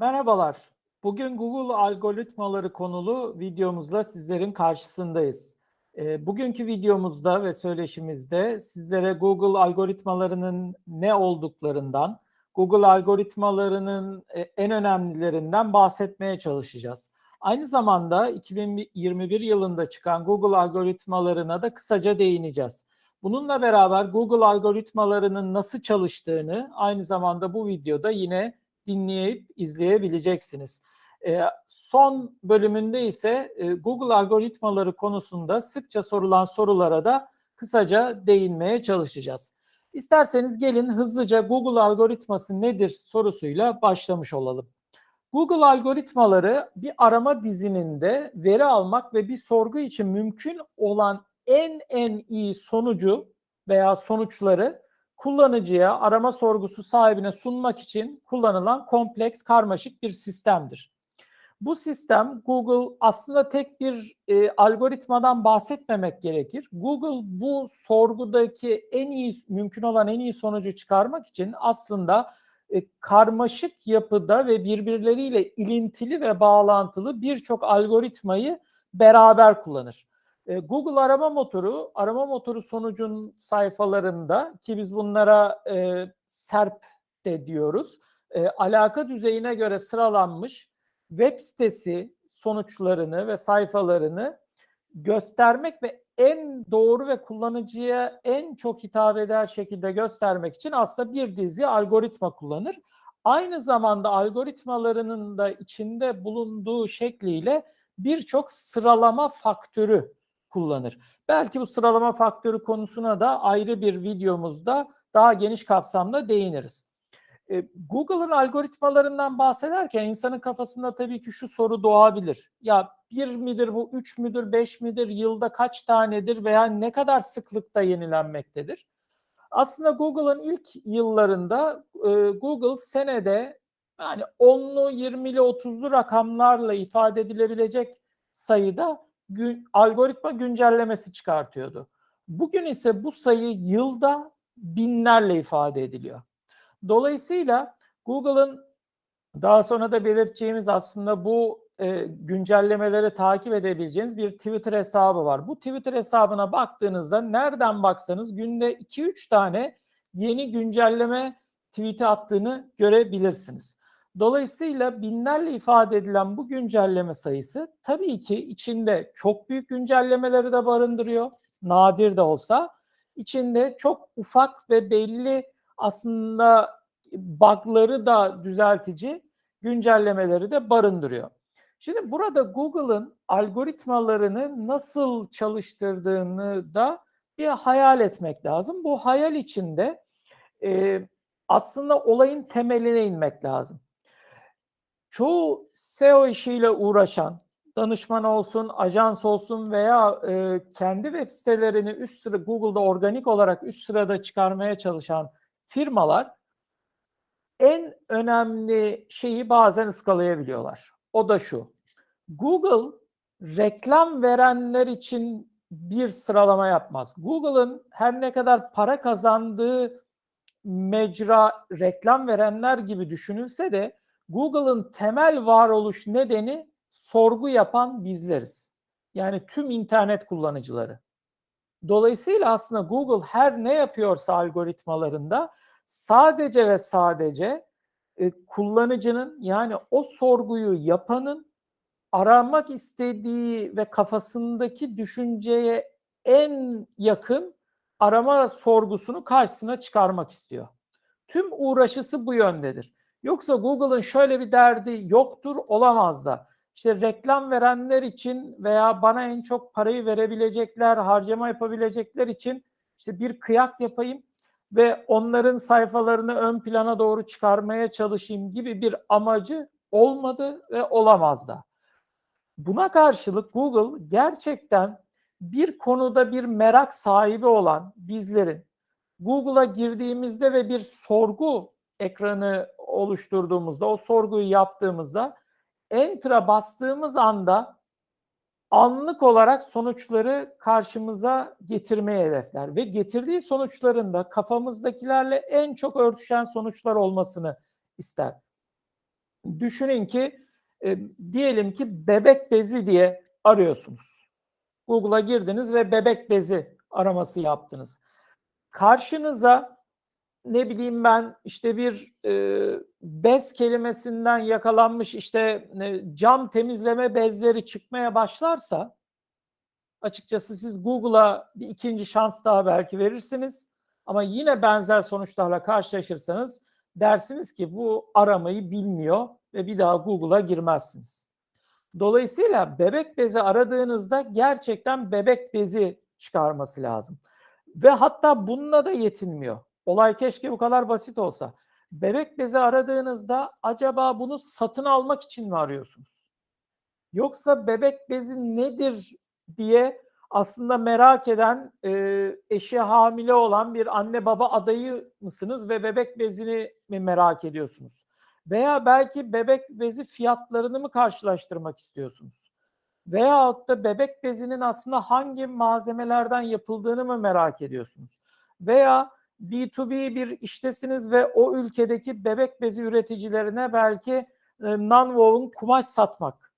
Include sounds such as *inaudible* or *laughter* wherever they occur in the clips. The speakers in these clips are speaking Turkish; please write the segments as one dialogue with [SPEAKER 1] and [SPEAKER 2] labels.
[SPEAKER 1] Merhabalar. Bugün Google algoritmaları konulu videomuzla sizlerin karşısındayız. E, bugünkü videomuzda ve söyleşimizde sizlere Google algoritmalarının ne olduklarından, Google algoritmalarının e, en önemlilerinden bahsetmeye çalışacağız. Aynı zamanda 2021 yılında çıkan Google algoritmalarına da kısaca değineceğiz. Bununla beraber Google algoritmalarının nasıl çalıştığını aynı zamanda bu videoda yine dinleyip izleyebileceksiniz. E, son bölümünde ise e, Google algoritmaları konusunda sıkça sorulan sorulara da kısaca değinmeye çalışacağız. İsterseniz gelin hızlıca Google algoritması nedir sorusuyla başlamış olalım. Google algoritmaları bir arama dizininde veri almak ve bir sorgu için mümkün olan en en iyi sonucu veya sonuçları kullanıcıya arama sorgusu sahibine sunmak için kullanılan kompleks, karmaşık bir sistemdir. Bu sistem Google aslında tek bir e, algoritmadan bahsetmemek gerekir. Google bu sorgudaki en iyi mümkün olan en iyi sonucu çıkarmak için aslında e, karmaşık yapıda ve birbirleriyle ilintili ve bağlantılı birçok algoritmayı beraber kullanır. E, Google arama motoru, arama motoru sonucun sayfalarında ki biz bunlara e, SERP de diyoruz, e, alaka düzeyine göre sıralanmış web sitesi sonuçlarını ve sayfalarını göstermek ve en doğru ve kullanıcıya en çok hitap eder şekilde göstermek için aslında bir dizi algoritma kullanır. Aynı zamanda algoritmalarının da içinde bulunduğu şekliyle birçok sıralama faktörü kullanır. Belki bu sıralama faktörü konusuna da ayrı bir videomuzda daha geniş kapsamda değiniriz. E, Google'ın algoritmalarından bahsederken insanın kafasında tabii ki şu soru doğabilir. Ya bir midir bu, üç müdür, beş midir, yılda kaç tanedir veya ne kadar sıklıkta yenilenmektedir? Aslında Google'ın ilk yıllarında e, Google senede yani 10'lu, 20'li, 30'lu rakamlarla ifade edilebilecek sayıda gün, algoritma güncellemesi çıkartıyordu. Bugün ise bu sayı yılda binlerle ifade ediliyor. Dolayısıyla Google'ın daha sonra da belirteceğimiz aslında bu e, güncellemeleri takip edebileceğiniz bir Twitter hesabı var. Bu Twitter hesabına baktığınızda nereden baksanız günde 2-3 tane yeni güncelleme tweet'i attığını görebilirsiniz. Dolayısıyla binlerle ifade edilen bu güncelleme sayısı tabii ki içinde çok büyük güncellemeleri de barındırıyor. Nadir de olsa içinde çok ufak ve belli aslında bug'ları da düzeltici güncellemeleri de barındırıyor. Şimdi burada Google'ın algoritmalarını nasıl çalıştırdığını da bir hayal etmek lazım. Bu hayal içinde e, aslında olayın temeline inmek lazım çoğu SEO işiyle uğraşan, danışman olsun, ajans olsun veya e, kendi web sitelerini üst sıra Google'da organik olarak üst sırada çıkarmaya çalışan firmalar en önemli şeyi bazen ıskalayabiliyorlar. O da şu. Google reklam verenler için bir sıralama yapmaz. Google'ın her ne kadar para kazandığı mecra reklam verenler gibi düşünülse de Google'ın temel varoluş nedeni sorgu yapan bizleriz. Yani tüm internet kullanıcıları. Dolayısıyla aslında Google her ne yapıyorsa algoritmalarında sadece ve sadece e, kullanıcının yani o sorguyu yapanın aramak istediği ve kafasındaki düşünceye en yakın arama sorgusunu karşısına çıkarmak istiyor. Tüm uğraşısı bu yöndedir. Yoksa Google'ın şöyle bir derdi yoktur, olamaz da. İşte reklam verenler için veya bana en çok parayı verebilecekler, harcama yapabilecekler için işte bir kıyak yapayım ve onların sayfalarını ön plana doğru çıkarmaya çalışayım gibi bir amacı olmadı ve olamaz da. Buna karşılık Google gerçekten bir konuda bir merak sahibi olan bizlerin Google'a girdiğimizde ve bir sorgu ekranı oluşturduğumuzda, o sorguyu yaptığımızda enter'a bastığımız anda anlık olarak sonuçları karşımıza getirmeye hedefler ve getirdiği sonuçların da kafamızdakilerle en çok örtüşen sonuçlar olmasını ister. düşünün ki e, diyelim ki bebek bezi diye arıyorsunuz. Google'a girdiniz ve bebek bezi araması yaptınız. Karşınıza ne bileyim ben işte bir e, bez kelimesinden yakalanmış işte e, cam temizleme bezleri çıkmaya başlarsa açıkçası siz Google'a bir ikinci şans daha belki verirsiniz. Ama yine benzer sonuçlarla karşılaşırsanız dersiniz ki bu aramayı bilmiyor ve bir daha Google'a girmezsiniz. Dolayısıyla bebek bezi aradığınızda gerçekten bebek bezi çıkarması lazım. Ve hatta bununla da yetinmiyor. Olay keşke bu kadar basit olsa. Bebek bezi aradığınızda acaba bunu satın almak için mi arıyorsunuz? Yoksa bebek bezi nedir diye aslında merak eden e, eşi hamile olan bir anne baba adayı mısınız ve bebek bezini mi merak ediyorsunuz? Veya belki bebek bezi fiyatlarını mı karşılaştırmak istiyorsunuz? Veyahut da bebek bezinin aslında hangi malzemelerden yapıldığını mı merak ediyorsunuz? Veya B2B bir iştesiniz ve o ülkedeki bebek bezi üreticilerine belki e, non-woven kumaş satmak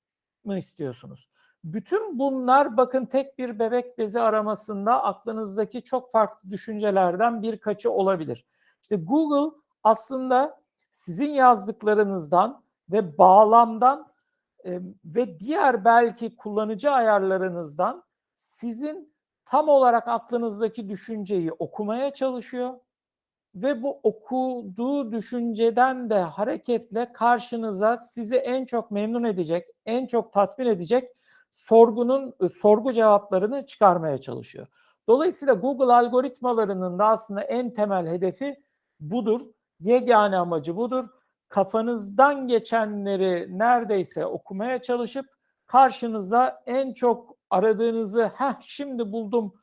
[SPEAKER 1] mı istiyorsunuz? Bütün bunlar bakın tek bir bebek bezi aramasında aklınızdaki çok farklı düşüncelerden birkaçı olabilir. İşte Google aslında sizin yazdıklarınızdan ve bağlamdan e, ve diğer belki kullanıcı ayarlarınızdan sizin tam olarak aklınızdaki düşünceyi okumaya çalışıyor ve bu okuduğu düşünceden de hareketle karşınıza sizi en çok memnun edecek, en çok tatmin edecek sorgunun e, sorgu cevaplarını çıkarmaya çalışıyor. Dolayısıyla Google algoritmalarının da aslında en temel hedefi budur. Yegane amacı budur. Kafanızdan geçenleri neredeyse okumaya çalışıp karşınıza en çok aradığınızı heh şimdi buldum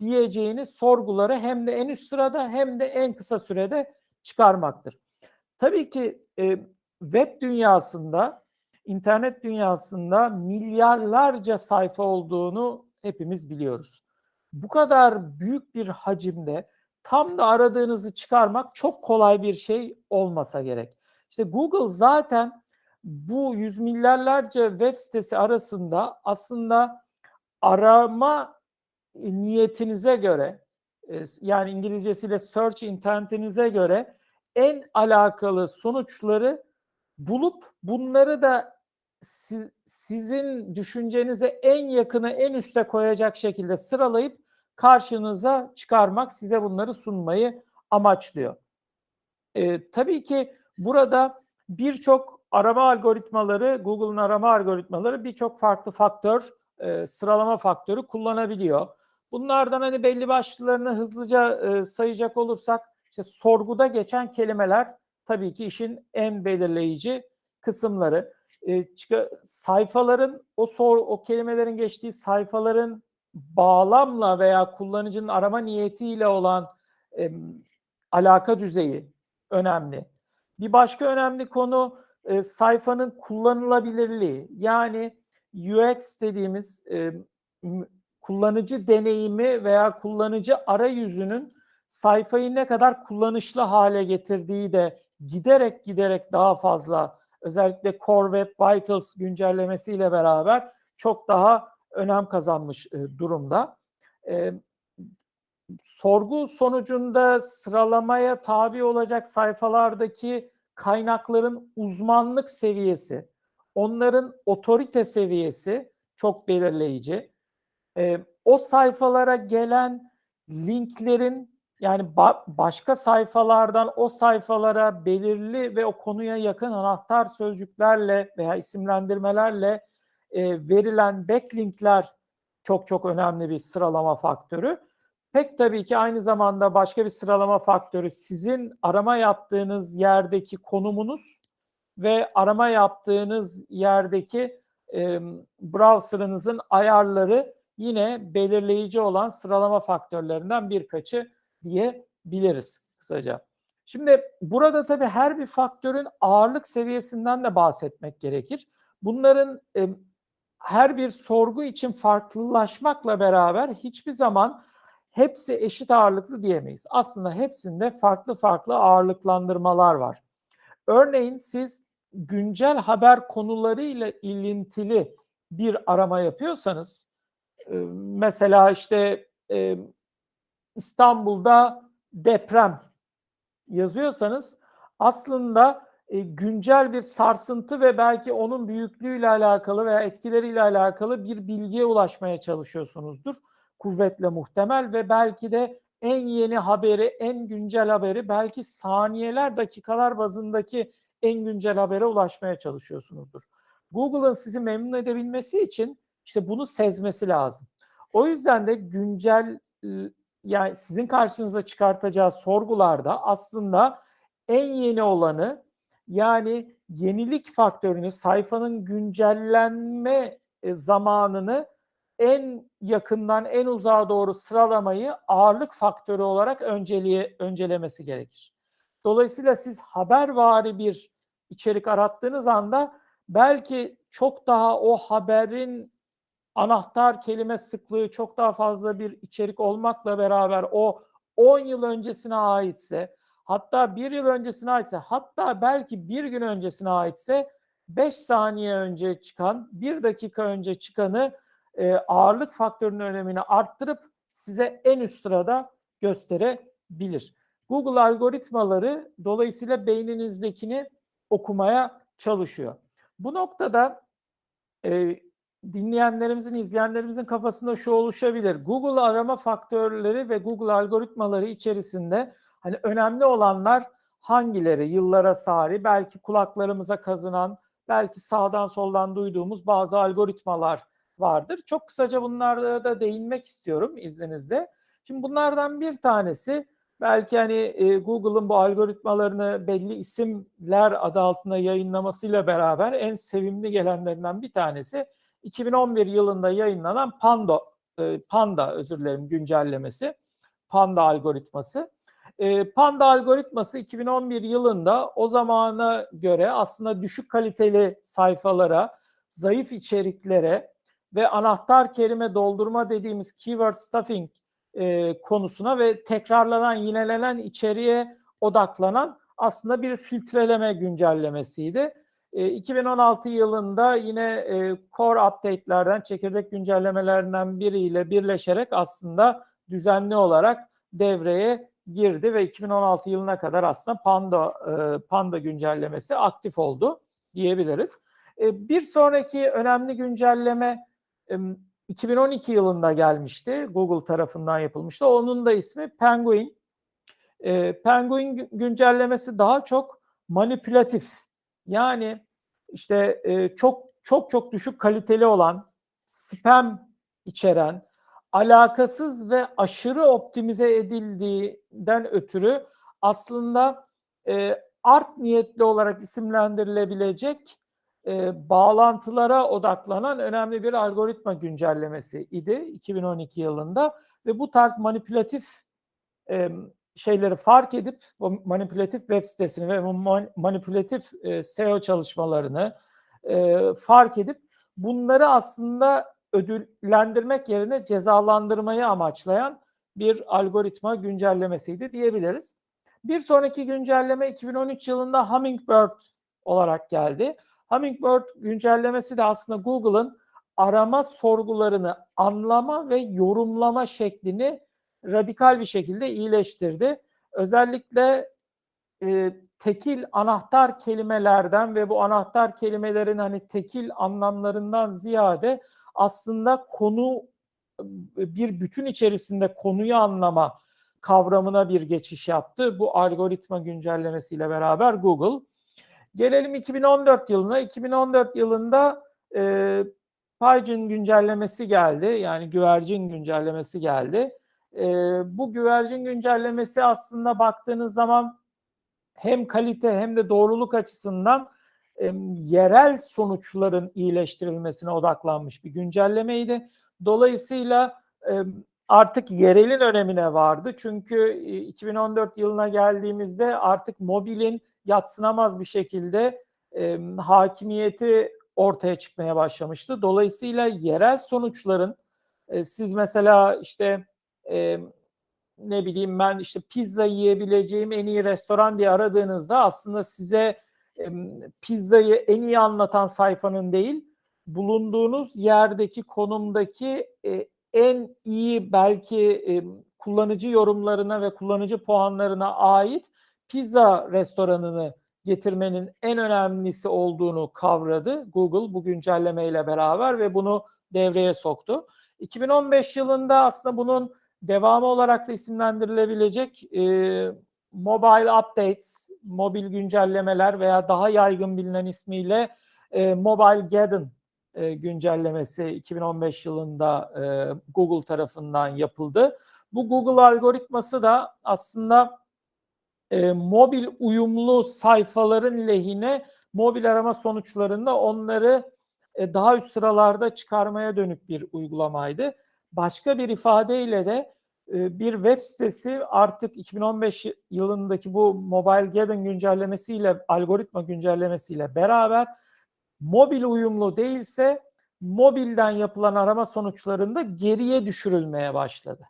[SPEAKER 1] diyeceğiniz sorguları hem de en üst sırada hem de en kısa sürede çıkarmaktır. Tabii ki e, web dünyasında internet dünyasında milyarlarca sayfa olduğunu hepimiz biliyoruz. Bu kadar büyük bir hacimde tam da aradığınızı çıkarmak çok kolay bir şey olmasa gerek. İşte Google zaten bu yüz milyarlarca web sitesi arasında aslında arama niyetinize göre e, yani İngilizcesiyle search intentinize göre en alakalı sonuçları bulup bunları da siz, sizin düşüncenize en yakını en üste koyacak şekilde sıralayıp karşınıza çıkarmak, size bunları sunmayı amaçlıyor. Ee, tabii ki burada birçok arama algoritmaları, Google'ın arama algoritmaları birçok farklı faktör, e, sıralama faktörü kullanabiliyor. Bunlardan hani belli başlılarını hızlıca e, sayacak olursak, işte sorguda geçen kelimeler tabii ki işin en belirleyici kısımları e, sayfaların o sor o kelimelerin geçtiği sayfaların bağlamla veya kullanıcının arama niyetiyle olan e, alaka düzeyi önemli. Bir başka önemli konu e, sayfanın kullanılabilirliği. Yani UX dediğimiz e, kullanıcı deneyimi veya kullanıcı arayüzünün sayfayı ne kadar kullanışlı hale getirdiği de giderek giderek daha fazla özellikle Core Web Vitals güncellemesiyle beraber çok daha önem kazanmış e, durumda. E, sorgu sonucunda sıralamaya tabi olacak sayfalardaki kaynakların uzmanlık seviyesi, onların otorite seviyesi çok belirleyici. E, o sayfalara gelen linklerin yani ba- başka sayfalardan o sayfalara belirli ve o konuya yakın anahtar sözcüklerle veya isimlendirmelerle e, verilen backlinkler çok çok önemli bir sıralama faktörü. Pek tabii ki aynı zamanda başka bir sıralama faktörü sizin arama yaptığınız yerdeki konumunuz ve arama yaptığınız yerdeki e, browser'ınızın ayarları yine belirleyici olan sıralama faktörlerinden birkaçı diyebiliriz kısaca. Şimdi burada tabii her bir faktörün ağırlık seviyesinden de bahsetmek gerekir. Bunların e, her bir sorgu için farklılaşmakla beraber hiçbir zaman hepsi eşit ağırlıklı diyemeyiz. Aslında hepsinde farklı farklı ağırlıklandırmalar var. Örneğin siz güncel haber konularıyla ilintili bir arama yapıyorsanız e, mesela işte e, İstanbul'da deprem yazıyorsanız aslında e, güncel bir sarsıntı ve belki onun büyüklüğüyle alakalı veya etkileriyle alakalı bir bilgiye ulaşmaya çalışıyorsunuzdur. Kuvvetle muhtemel ve belki de en yeni haberi, en güncel haberi belki saniyeler, dakikalar bazındaki en güncel habere ulaşmaya çalışıyorsunuzdur. Google'ın sizi memnun edebilmesi için işte bunu sezmesi lazım. O yüzden de güncel yani sizin karşınıza çıkartacağı sorgularda aslında en yeni olanı yani yenilik faktörünü, sayfanın güncellenme e, zamanını en yakından en uzağa doğru sıralamayı ağırlık faktörü olarak önceliğe, öncelemesi gerekir. Dolayısıyla siz habervari bir içerik arattığınız anda belki çok daha o haberin anahtar kelime sıklığı çok daha fazla bir içerik olmakla beraber o 10 yıl öncesine aitse hatta bir yıl öncesine aitse hatta belki bir gün öncesine aitse 5 saniye önce çıkan bir dakika önce çıkanı e, ağırlık faktörünün önemini arttırıp size en üst sırada gösterebilir. Google algoritmaları dolayısıyla beyninizdekini okumaya çalışıyor. Bu noktada e, dinleyenlerimizin, izleyenlerimizin kafasında şu oluşabilir. Google arama faktörleri ve Google algoritmaları içerisinde hani önemli olanlar hangileri? Yıllara sari, belki kulaklarımıza kazınan, belki sağdan soldan duyduğumuz bazı algoritmalar vardır. Çok kısaca bunlara da değinmek istiyorum izninizle. Şimdi bunlardan bir tanesi belki hani e, Google'ın bu algoritmalarını belli isimler adı altında yayınlamasıyla beraber en sevimli gelenlerinden bir tanesi 2011 yılında yayınlanan Panda, e, Panda özür dilerim güncellemesi, Panda algoritması. E, Panda algoritması 2011 yılında o zamana göre aslında düşük kaliteli sayfalara, zayıf içeriklere ve anahtar kelime doldurma dediğimiz keyword stuffing e, konusuna ve tekrarlanan, yinelenen içeriğe odaklanan aslında bir filtreleme güncellemesiydi. 2016 yılında yine e, core update'lerden, çekirdek güncellemelerinden biriyle birleşerek aslında düzenli olarak devreye girdi ve 2016 yılına kadar aslında Panda e, Panda güncellemesi aktif oldu diyebiliriz. E, bir sonraki önemli güncelleme 2012 yılında gelmişti. Google tarafından yapılmıştı. Onun da ismi Penguin. Penguin güncellemesi daha çok manipülatif. Yani işte e, çok çok çok düşük kaliteli olan, spam içeren, alakasız ve aşırı optimize edildiğinden ötürü aslında e, art niyetli olarak isimlendirilebilecek e, bağlantılara odaklanan önemli bir algoritma güncellemesi idi 2012 yılında ve bu tarz manipülatif e, şeyleri fark edip bu manipülatif web sitesini ve bu manipülatif e, SEO çalışmalarını e, fark edip bunları aslında ödüllendirmek yerine cezalandırmayı amaçlayan bir algoritma güncellemesiydi diyebiliriz. Bir sonraki güncelleme 2013 yılında Hummingbird olarak geldi. Hummingbird güncellemesi de aslında Google'ın arama sorgularını anlama ve yorumlama şeklini radikal bir şekilde iyileştirdi. Özellikle e, tekil anahtar kelimelerden ve bu anahtar kelimelerin hani tekil anlamlarından ziyade aslında konu bir bütün içerisinde konuyu anlama kavramına bir geçiş yaptı. Bu algoritma güncellemesiyle beraber Google. Gelelim 2014 yılına. 2014 yılında e, Python güncellemesi geldi. Yani güvercin güncellemesi geldi. E, bu güvercin güncellemesi aslında baktığınız zaman hem kalite hem de doğruluk açısından e, yerel sonuçların iyileştirilmesine odaklanmış bir güncellemeydi. Dolayısıyla e, artık yerelin önemine vardı. Çünkü 2014 yılına geldiğimizde artık mobilin yatsınamaz bir şekilde e, hakimiyeti ortaya çıkmaya başlamıştı. Dolayısıyla yerel sonuçların e, siz mesela işte e, ne bileyim ben işte pizza yiyebileceğim en iyi restoran diye aradığınızda aslında size pizzayı en iyi anlatan sayfanın değil, bulunduğunuz yerdeki konumdaki e, en iyi belki e, kullanıcı yorumlarına ve kullanıcı puanlarına ait pizza restoranını getirmenin en önemlisi olduğunu kavradı Google bu güncellemeyle beraber ve bunu devreye soktu. 2015 yılında aslında bunun devamı olarak da isimlendirilebilecek e, mobile updates, mobil güncellemeler veya daha yaygın bilinen ismiyle e, Mobile Geddon e, güncellemesi 2015 yılında e, Google tarafından yapıldı. Bu Google algoritması da aslında e, mobil uyumlu sayfaların lehine mobil arama sonuçlarında onları e, daha üst sıralarda çıkarmaya dönük bir uygulamaydı. Başka bir ifadeyle de e, bir web sitesi artık 2015 yılındaki bu Mobile Geddon güncellemesiyle, algoritma güncellemesiyle beraber mobil uyumlu değilse mobilden yapılan arama sonuçlarında geriye düşürülmeye başladı.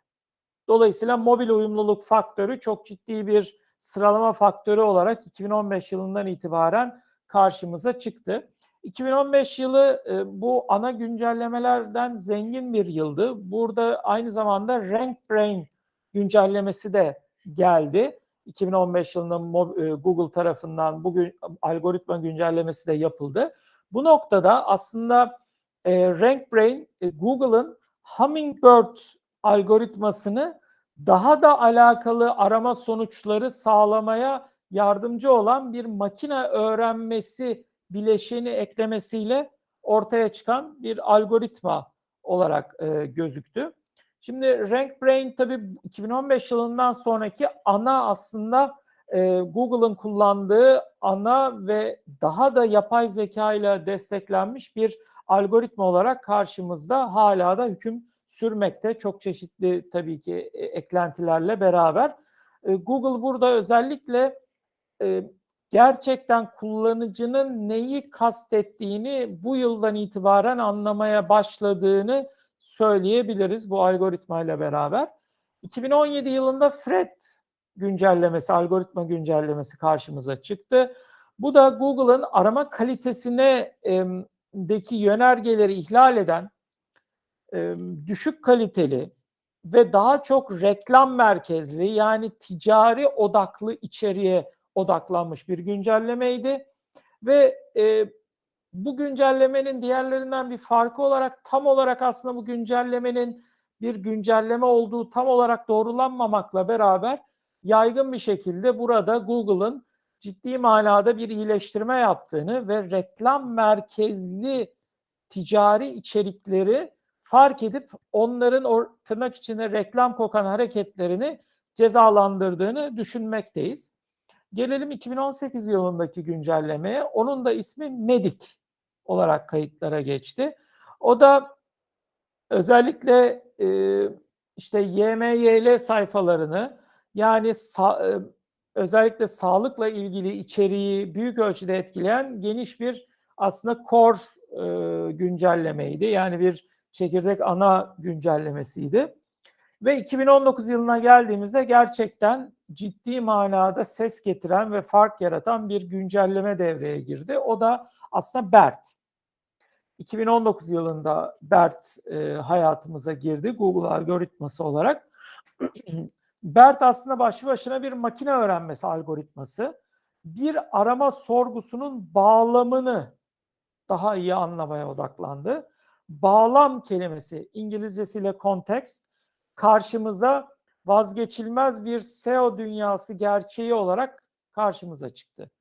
[SPEAKER 1] Dolayısıyla mobil uyumluluk faktörü çok ciddi bir sıralama faktörü olarak 2015 yılından itibaren karşımıza çıktı. 2015 yılı e, bu ana güncellemelerden zengin bir yıldı. Burada aynı zamanda Rank Brain güncellemesi de geldi. 2015 yılında e, Google tarafından bugün algoritma güncellemesi de yapıldı. Bu noktada aslında e, RankBrain e, Google'ın Hummingbird algoritmasını daha da alakalı arama sonuçları sağlamaya yardımcı olan bir makine öğrenmesi bileşeni eklemesiyle ortaya çıkan bir algoritma olarak e, gözüktü. Şimdi RankBrain tabii 2015 yılından sonraki ana aslında e, Google'ın kullandığı ana ve daha da yapay zeka ile desteklenmiş bir algoritma olarak karşımızda hala da hüküm sürmekte. Çok çeşitli tabii ki e, eklentilerle beraber. E, Google burada özellikle e, gerçekten kullanıcının neyi kastettiğini bu yıldan itibaren anlamaya başladığını söyleyebiliriz bu algoritmayla beraber. 2017 yılında Fred güncellemesi, algoritma güncellemesi karşımıza çıktı. Bu da Google'ın arama kalitesine deki yönergeleri ihlal eden düşük kaliteli ve daha çok reklam merkezli yani ticari odaklı içeriğe odaklanmış bir güncellemeydi. Ve e, bu güncellemenin diğerlerinden bir farkı olarak tam olarak aslında bu güncellemenin bir güncelleme olduğu tam olarak doğrulanmamakla beraber yaygın bir şekilde burada Google'ın ciddi manada bir iyileştirme yaptığını ve reklam merkezli ticari içerikleri fark edip onların o tırnak içinde reklam kokan hareketlerini cezalandırdığını düşünmekteyiz. Gelelim 2018 yılındaki güncellemeye. Onun da ismi Medik olarak kayıtlara geçti. O da özellikle e, işte YMYL sayfalarını yani sa- e, özellikle sağlıkla ilgili içeriği büyük ölçüde etkileyen geniş bir aslında core e, güncellemeydi. Yani bir çekirdek ana güncellemesiydi. Ve 2019 yılına geldiğimizde gerçekten ciddi manada ses getiren ve fark yaratan bir güncelleme devreye girdi. O da aslında BERT. 2019 yılında BERT e, hayatımıza girdi Google algoritması olarak. *clears throat* BERT aslında başlı başına bir makine öğrenmesi algoritması. Bir arama sorgusunun bağlamını daha iyi anlamaya odaklandı. Bağlam kelimesi İngilizcesiyle context karşımıza vazgeçilmez bir SEO dünyası gerçeği olarak karşımıza çıktı.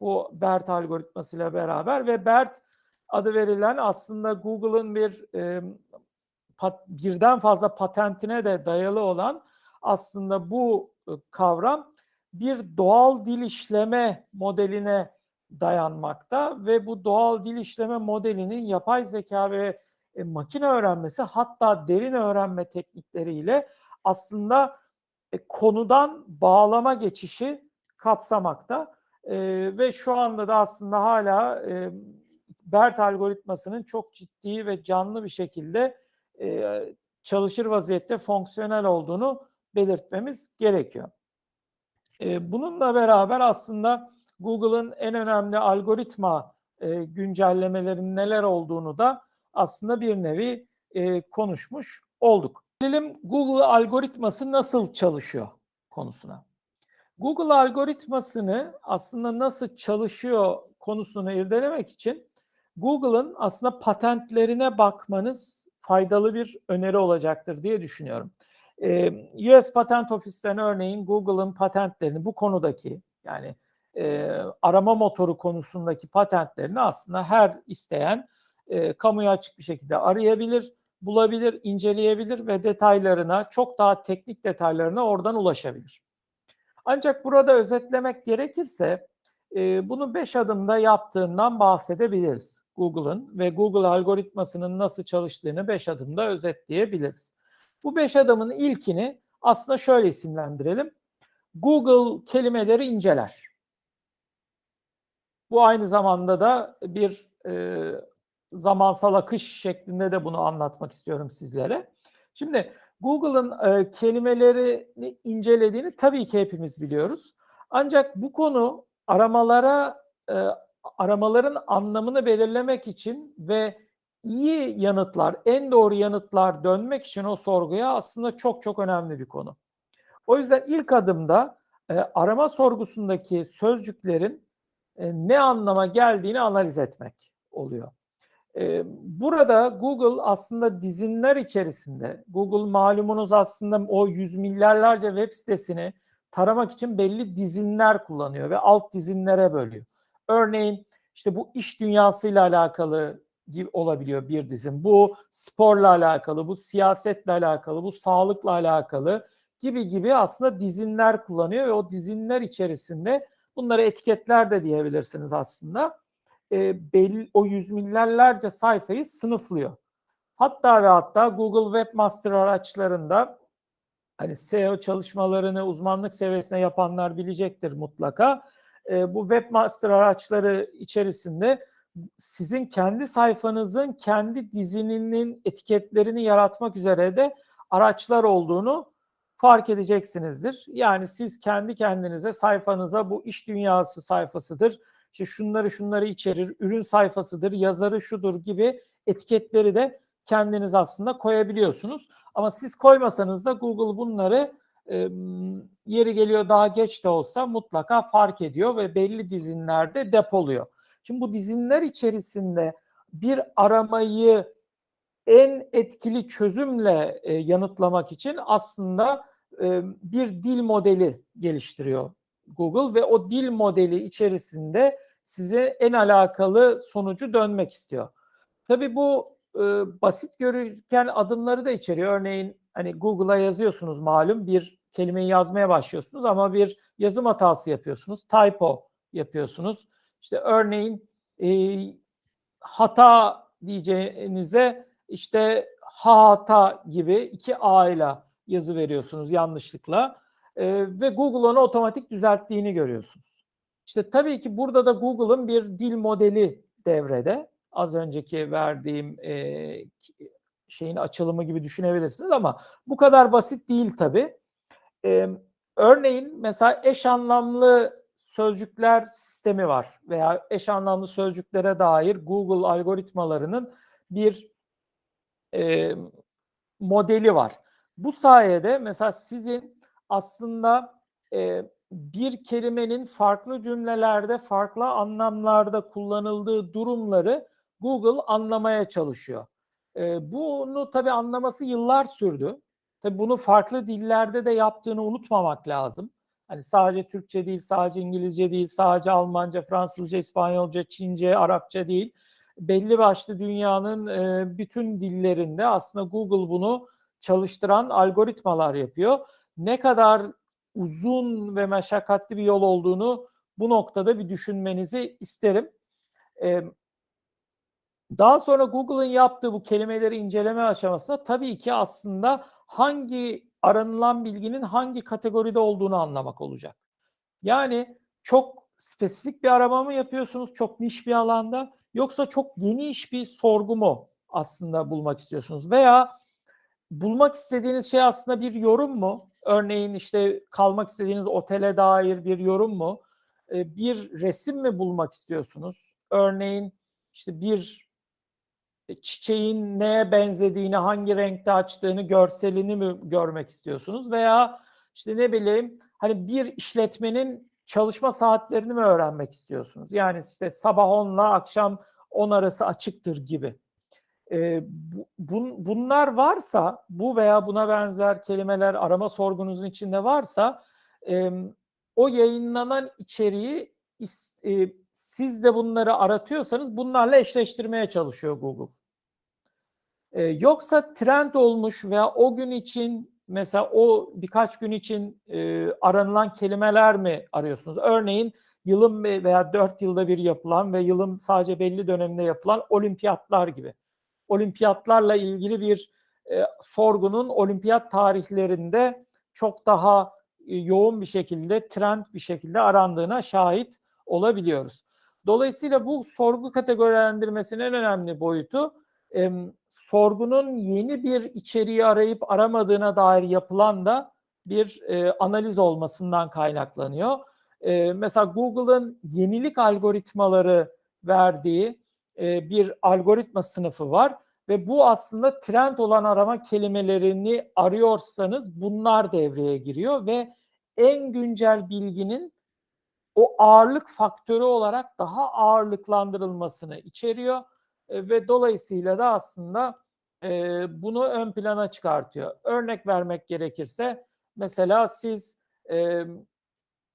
[SPEAKER 1] Bu BERT algoritmasıyla beraber ve BERT adı verilen aslında Google'ın bir e, pat, birden fazla patentine de dayalı olan aslında bu kavram bir doğal dil işleme modeline dayanmakta ve bu doğal dil işleme modelinin yapay zeka ve e, makine öğrenmesi hatta derin öğrenme teknikleriyle aslında e, konudan bağlama geçişi kapsamakta. E, ve şu anda da aslında hala e, BERT algoritmasının çok ciddi ve canlı bir şekilde e, çalışır vaziyette fonksiyonel olduğunu belirtmemiz gerekiyor. E, bununla beraber aslında Google'ın en önemli algoritma e, güncellemelerinin neler olduğunu da aslında bir nevi e, konuşmuş olduk. Gelelim Google algoritması nasıl çalışıyor konusuna. Google algoritmasını aslında nasıl çalışıyor konusunu irdelemek için Google'ın aslında patentlerine bakmanız faydalı bir öneri olacaktır diye düşünüyorum. Ee, US Patent Ofis'ten örneğin Google'ın patentlerini bu konudaki yani e, arama motoru konusundaki patentlerini aslında her isteyen e, kamuya açık bir şekilde arayabilir, bulabilir, inceleyebilir ve detaylarına, çok daha teknik detaylarına oradan ulaşabilir. Ancak burada özetlemek gerekirse e, bunu beş adımda yaptığından bahsedebiliriz Google'ın ve Google algoritmasının nasıl çalıştığını beş adımda özetleyebiliriz. Bu beş adımın ilkini aslında şöyle isimlendirelim. Google kelimeleri inceler. Bu aynı zamanda da bir e, zamansal akış şeklinde de bunu anlatmak istiyorum sizlere. Şimdi Google'ın e, kelimelerini incelediğini tabii ki hepimiz biliyoruz. Ancak bu konu aramalara e, aramaların anlamını belirlemek için ve iyi yanıtlar, en doğru yanıtlar dönmek için o sorguya aslında çok çok önemli bir konu. O yüzden ilk adımda e, arama sorgusundaki sözcüklerin e, ne anlama geldiğini analiz etmek oluyor. E, burada Google aslında dizinler içerisinde, Google malumunuz aslında o yüz milyarlarca web sitesini taramak için belli dizinler kullanıyor ve alt dizinlere bölüyor. Örneğin işte bu iş dünyasıyla alakalı gibi olabiliyor bir dizin. Bu sporla alakalı, bu siyasetle alakalı, bu sağlıkla alakalı gibi gibi aslında dizinler kullanıyor ve o dizinler içerisinde bunları etiketler de diyebilirsiniz aslında. E, belli, o yüz milyarlarca sayfayı sınıflıyor. Hatta ve hatta Google Webmaster araçlarında hani SEO çalışmalarını uzmanlık seviyesine yapanlar bilecektir mutlaka. E, bu Webmaster araçları içerisinde sizin kendi sayfanızın kendi dizinin etiketlerini yaratmak üzere de araçlar olduğunu fark edeceksinizdir. Yani siz kendi kendinize sayfanıza bu iş dünyası sayfasıdır, işte şunları şunları içerir, ürün sayfasıdır, yazarı şudur gibi etiketleri de kendiniz aslında koyabiliyorsunuz. Ama siz koymasanız da Google bunları e, yeri geliyor daha geç de olsa mutlaka fark ediyor ve belli dizinlerde depoluyor. Şimdi bu dizinler içerisinde bir aramayı en etkili çözümle e, yanıtlamak için aslında e, bir dil modeli geliştiriyor Google ve o dil modeli içerisinde size en alakalı sonucu dönmek istiyor. Tabii bu e, basit görürken adımları da içeriyor. Örneğin hani Google'a yazıyorsunuz malum bir kelimeyi yazmaya başlıyorsunuz ama bir yazım hatası yapıyorsunuz. Typo yapıyorsunuz. İşte örneğin e, hata diyeceğinize işte hata gibi iki A ile yazı veriyorsunuz yanlışlıkla e, ve Google onu otomatik düzelttiğini görüyorsunuz. İşte tabii ki burada da Google'ın bir dil modeli devrede. Az önceki verdiğim e, şeyin açılımı gibi düşünebilirsiniz ama bu kadar basit değil tabii. E, örneğin mesela eş anlamlı sözcükler sistemi var veya eş anlamlı sözcüklere dair Google algoritmalarının bir e, modeli var. Bu sayede mesela sizin aslında e, bir kelimenin farklı cümlelerde, farklı anlamlarda kullanıldığı durumları Google anlamaya çalışıyor. E, bunu tabii anlaması yıllar sürdü. Tabii bunu farklı dillerde de yaptığını unutmamak lazım. Hani sadece Türkçe değil, sadece İngilizce değil, sadece Almanca, Fransızca, İspanyolca, Çince, Arapça değil. Belli başlı dünyanın e, bütün dillerinde aslında Google bunu çalıştıran algoritmalar yapıyor. Ne kadar uzun ve meşakkatli bir yol olduğunu bu noktada bir düşünmenizi isterim. Ee, daha sonra Google'ın yaptığı bu kelimeleri inceleme aşamasında tabii ki aslında hangi aranılan bilginin hangi kategoride olduğunu anlamak olacak. Yani çok spesifik bir arama mı yapıyorsunuz çok niş bir alanda yoksa çok geniş bir sorgu mu aslında bulmak istiyorsunuz veya bulmak istediğiniz şey aslında bir yorum mu? Örneğin işte kalmak istediğiniz otele dair bir yorum mu? e, bir resim mi bulmak istiyorsunuz? Örneğin işte bir çiçeğin neye benzediğini, hangi renkte açtığını, görselini mi görmek istiyorsunuz? Veya işte ne bileyim hani bir işletmenin çalışma saatlerini mi öğrenmek istiyorsunuz? Yani işte sabah 10 ile akşam 10 arası açıktır gibi. E, bu, bunlar varsa, bu veya buna benzer kelimeler arama sorgunuzun içinde varsa e, o yayınlanan içeriği e, siz de bunları aratıyorsanız bunlarla eşleştirmeye çalışıyor Google. E, yoksa trend olmuş veya o gün için mesela o birkaç gün için e, aranılan kelimeler mi arıyorsunuz? Örneğin yılın veya dört yılda bir yapılan ve yılın sadece belli döneminde yapılan olimpiyatlar gibi. Olimpiyatlarla ilgili bir e, sorgunun olimpiyat tarihlerinde çok daha e, yoğun bir şekilde, trend bir şekilde arandığına şahit olabiliyoruz. Dolayısıyla bu sorgu kategorilendirmesinin en önemli boyutu e, sorgunun yeni bir içeriği arayıp aramadığına dair yapılan da bir e, analiz olmasından kaynaklanıyor. E, mesela Google'ın yenilik algoritmaları verdiği e, bir algoritma sınıfı var ve bu aslında trend olan arama kelimelerini arıyorsanız bunlar devreye giriyor ve en güncel bilginin o ağırlık faktörü olarak daha ağırlıklandırılmasını içeriyor e, ve dolayısıyla da aslında e, bunu ön plana çıkartıyor. Örnek vermek gerekirse mesela siz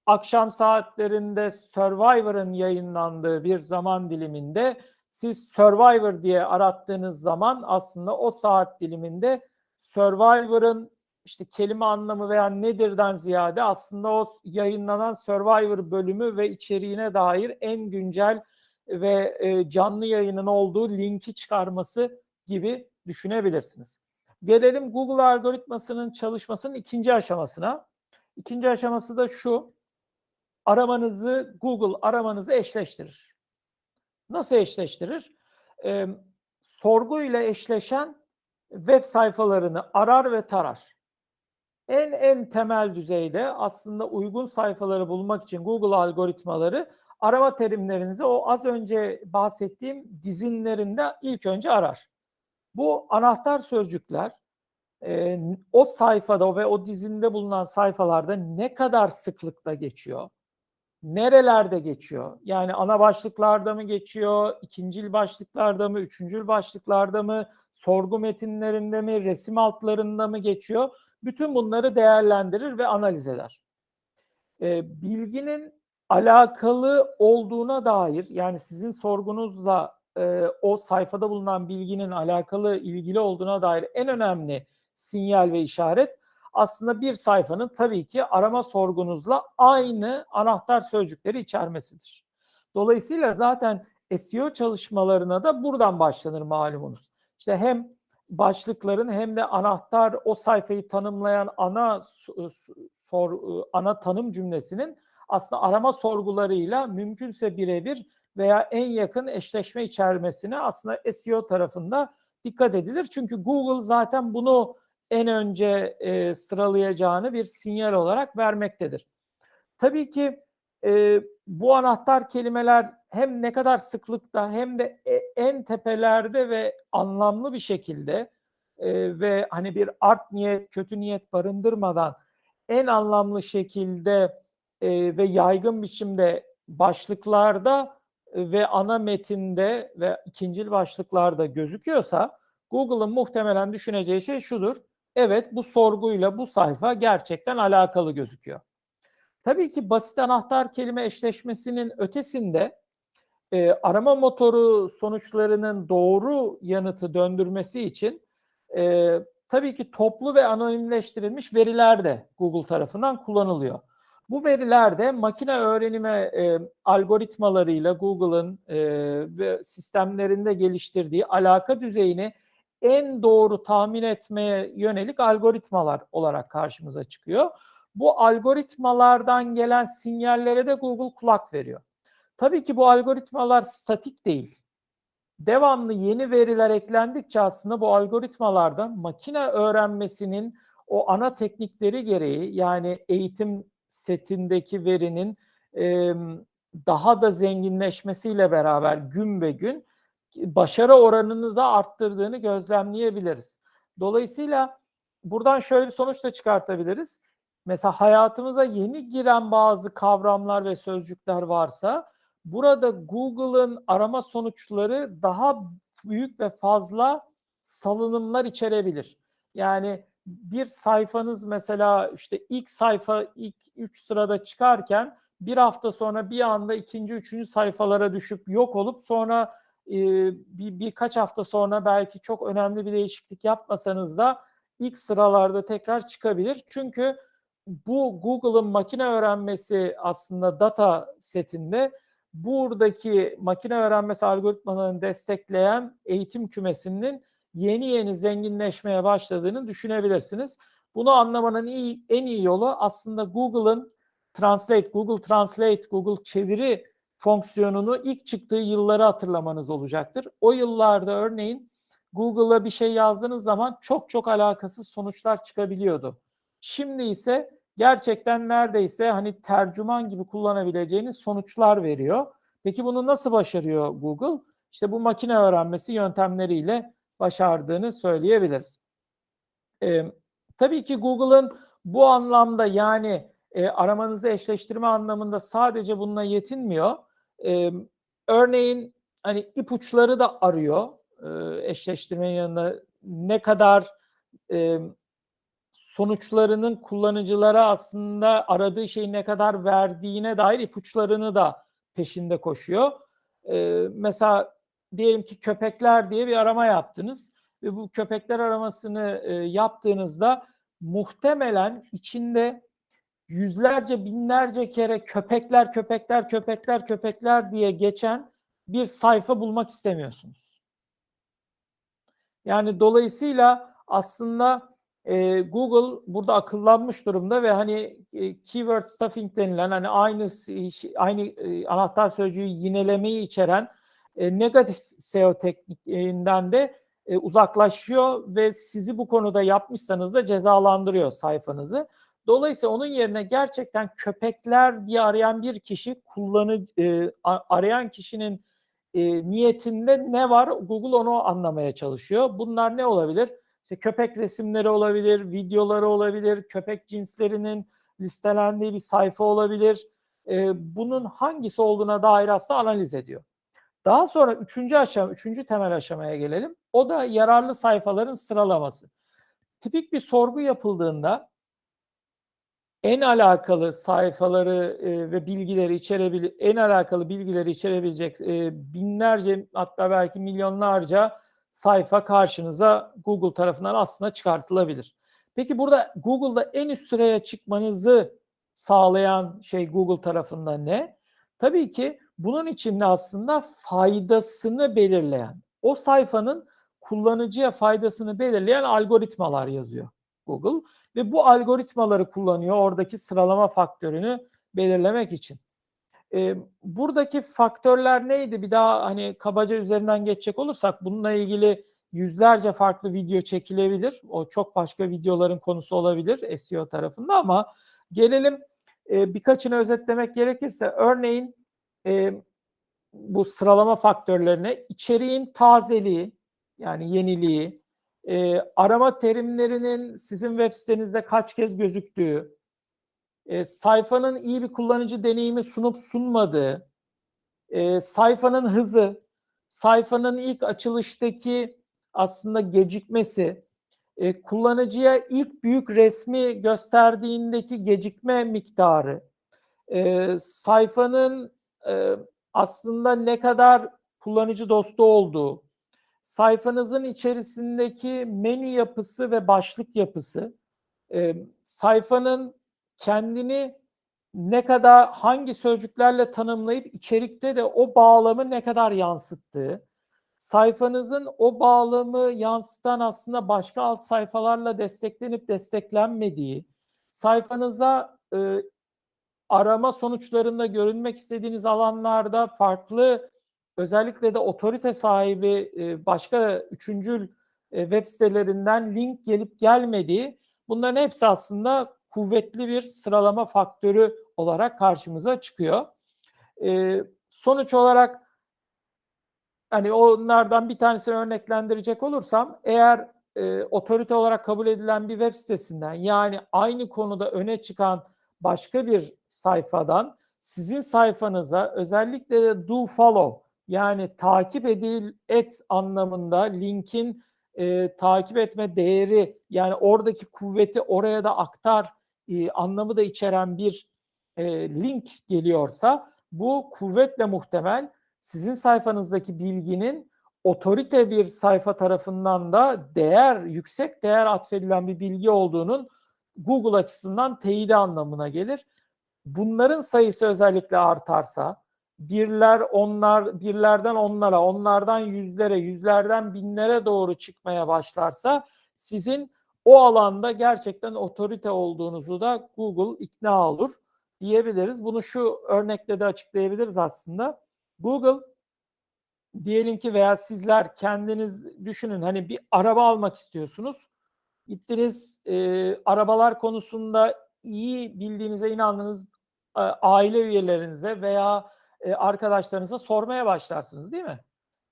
[SPEAKER 1] akşam saatlerinde Survivor'ın yayınlandığı bir zaman diliminde siz Survivor diye arattığınız zaman aslında o saat diliminde Survivor'ın işte kelime anlamı veya nedirden ziyade aslında o yayınlanan Survivor bölümü ve içeriğine dair en güncel ve e, canlı yayının olduğu linki çıkarması gibi düşünebilirsiniz. Gelelim Google algoritmasının çalışmasının ikinci aşamasına. İkinci aşaması da şu. Aramanızı Google aramanızı eşleştirir. Nasıl eşleştirir? Ee, sorguyla eşleşen web sayfalarını arar ve tarar. En en temel düzeyde aslında uygun sayfaları bulmak için Google algoritmaları arama terimlerinizi o az önce bahsettiğim dizinlerinde ilk önce arar. Bu anahtar sözcükler e, o sayfada ve o dizinde bulunan sayfalarda ne kadar sıklıkla geçiyor? Nerelerde geçiyor? Yani ana başlıklarda mı geçiyor? ikincil başlıklarda mı? Üçüncül başlıklarda mı? Sorgu metinlerinde mi? Resim altlarında mı geçiyor? Bütün bunları değerlendirir ve analiz eder. E, bilginin alakalı olduğuna dair yani sizin sorgunuzla e, o sayfada bulunan bilginin alakalı ilgili olduğuna dair en önemli sinyal ve işaret aslında bir sayfanın tabii ki arama sorgunuzla aynı anahtar sözcükleri içermesidir. Dolayısıyla zaten SEO çalışmalarına da buradan başlanır malumunuz. İşte hem başlıkların hem de anahtar o sayfayı tanımlayan ana sor, ana tanım cümlesinin aslında arama sorgularıyla mümkünse birebir veya en yakın eşleşme içermesine aslında SEO tarafında dikkat edilir. Çünkü Google zaten bunu en önce e, sıralayacağını bir sinyal olarak vermektedir. Tabii ki e, bu anahtar kelimeler hem ne kadar sıklıkta hem de e, en tepelerde ve anlamlı bir şekilde e, ve hani bir art niyet, kötü niyet barındırmadan en anlamlı şekilde e, ve yaygın biçimde başlıklarda ve ana metinde ve ikincil başlıklarda gözüküyorsa Google'ın muhtemelen düşüneceği şey şudur. Evet bu sorguyla bu sayfa gerçekten alakalı gözüküyor. Tabii ki basit anahtar kelime eşleşmesinin ötesinde e, arama motoru sonuçlarının doğru yanıtı döndürmesi için e, tabii ki toplu ve anonimleştirilmiş veriler de Google tarafından kullanılıyor. Bu veriler de makine öğrenimi e, algoritmalarıyla Google'ın e, sistemlerinde geliştirdiği alaka düzeyini en doğru tahmin etmeye yönelik algoritmalar olarak karşımıza çıkıyor. Bu algoritmalardan gelen sinyallere de Google kulak veriyor. Tabii ki bu algoritmalar statik değil. Devamlı yeni veriler eklendikçe aslında bu algoritmalarda makine öğrenmesinin o ana teknikleri gereği yani eğitim setindeki verinin daha da zenginleşmesiyle beraber gün be gün başarı oranını da arttırdığını gözlemleyebiliriz. Dolayısıyla buradan şöyle bir sonuç da çıkartabiliriz. Mesela hayatımıza yeni giren bazı kavramlar ve sözcükler varsa burada Google'ın arama sonuçları daha büyük ve fazla salınımlar içerebilir. Yani bir sayfanız mesela işte ilk sayfa ilk üç sırada çıkarken bir hafta sonra bir anda ikinci, üçüncü sayfalara düşüp yok olup sonra e, bir birkaç hafta sonra belki çok önemli bir değişiklik yapmasanız da ilk sıralarda tekrar çıkabilir. Çünkü bu Google'ın makine öğrenmesi aslında data setinde buradaki makine öğrenmesi algoritmalarını destekleyen eğitim kümesinin yeni yeni zenginleşmeye başladığını düşünebilirsiniz. Bunu anlamanın iyi, en iyi yolu aslında Google'ın Translate, Google Translate, Google çeviri fonksiyonunu ilk çıktığı yılları hatırlamanız olacaktır. O yıllarda örneğin Google'a bir şey yazdığınız zaman çok çok alakasız sonuçlar çıkabiliyordu. Şimdi ise gerçekten neredeyse hani tercüman gibi kullanabileceğiniz sonuçlar veriyor. Peki bunu nasıl başarıyor Google? İşte bu makine öğrenmesi yöntemleriyle başardığını söyleyebiliriz. Ee, tabii ki Google'ın bu anlamda yani e, aramanızı eşleştirme anlamında sadece bununla yetinmiyor. E, örneğin hani ipuçları da arıyor e, eşleştirme yanında ne kadar e, sonuçlarının kullanıcılara aslında aradığı şeyi ne kadar verdiğine dair ipuçlarını da peşinde koşuyor. E, mesela diyelim ki köpekler diye bir arama yaptınız ve bu köpekler aramasını e, yaptığınızda muhtemelen içinde yüzlerce binlerce kere köpekler köpekler köpekler köpekler diye geçen bir sayfa bulmak istemiyorsunuz. Yani dolayısıyla aslında e, Google burada akıllanmış durumda ve hani e, keyword stuffing denilen hani aynı aynı e, anahtar sözcüğü yinelemeyi içeren e, negatif SEO tekniğinden de e, uzaklaşıyor ve sizi bu konuda yapmışsanız da cezalandırıyor sayfanızı. Dolayısıyla onun yerine gerçekten köpekler diye arayan bir kişi kullanı e, arayan kişinin e, niyetinde ne var? Google onu anlamaya çalışıyor. Bunlar ne olabilir? İşte köpek resimleri olabilir, videoları olabilir, köpek cinslerinin listelendiği bir sayfa olabilir. E, bunun hangisi olduğuna dair aslında analiz ediyor. Daha sonra üçüncü aşama, üçüncü temel aşamaya gelelim. O da yararlı sayfaların sıralaması. Tipik bir sorgu yapıldığında en alakalı sayfaları e, ve bilgileri içerebilir, en alakalı bilgileri içerebilecek e, binlerce hatta belki milyonlarca sayfa karşınıza Google tarafından aslında çıkartılabilir. Peki burada Google'da en üst sıraya çıkmanızı sağlayan şey Google tarafından ne? Tabii ki bunun içinde aslında faydasını belirleyen, o sayfanın kullanıcıya faydasını belirleyen algoritmalar yazıyor Google ve bu algoritmaları kullanıyor oradaki sıralama faktörünü belirlemek için. E, buradaki faktörler neydi? Bir daha hani kabaca üzerinden geçecek olursak bununla ilgili yüzlerce farklı video çekilebilir. O çok başka videoların konusu olabilir SEO tarafında ama gelelim e, birkaçını özetlemek gerekirse örneğin e, bu sıralama faktörlerine içeriğin tazeliği yani yeniliği, e, arama terimlerinin sizin web sitenizde kaç kez gözüktüğü, e, sayfanın iyi bir kullanıcı deneyimi sunup sunmadığı, e, sayfanın hızı, sayfanın ilk açılıştaki aslında gecikmesi, e, kullanıcıya ilk büyük resmi gösterdiğindeki gecikme miktarı, e, sayfanın e, aslında ne kadar kullanıcı dostu olduğu, sayfanızın içerisindeki menü yapısı ve başlık yapısı, e, sayfanın kendini ne kadar hangi sözcüklerle tanımlayıp içerikte de o bağlamı ne kadar yansıttığı, sayfanızın o bağlamı yansıtan aslında başka alt sayfalarla desteklenip desteklenmediği, sayfanıza e, arama sonuçlarında görünmek istediğiniz alanlarda farklı özellikle de otorite sahibi e, başka üçüncül e, web sitelerinden link gelip gelmediği bunların hepsi aslında kuvvetli bir sıralama faktörü olarak karşımıza çıkıyor. E, sonuç olarak hani onlardan bir tanesini örneklendirecek olursam eğer e, otorite olarak kabul edilen bir web sitesinden yani aynı konuda öne çıkan başka bir sayfadan sizin sayfanıza özellikle de do follow yani takip edil et anlamında linkin e, takip etme değeri yani oradaki kuvveti oraya da aktar e, anlamı da içeren bir e, link geliyorsa bu kuvvetle muhtemel sizin sayfanızdaki bilginin otorite bir sayfa tarafından da değer, yüksek değer atfedilen bir bilgi olduğunun Google açısından teyidi anlamına gelir. Bunların sayısı özellikle artarsa, birler onlar, birlerden onlara, onlardan yüzlere, yüzlerden binlere doğru çıkmaya başlarsa sizin o alanda gerçekten otorite olduğunuzu da Google ikna olur diyebiliriz. Bunu şu örnekle de açıklayabiliriz aslında. Google diyelim ki veya sizler kendiniz düşünün hani bir araba almak istiyorsunuz. Gittiniz e, arabalar konusunda iyi bildiğinize inandığınız e, aile üyelerinize veya e, arkadaşlarınıza sormaya başlarsınız değil mi?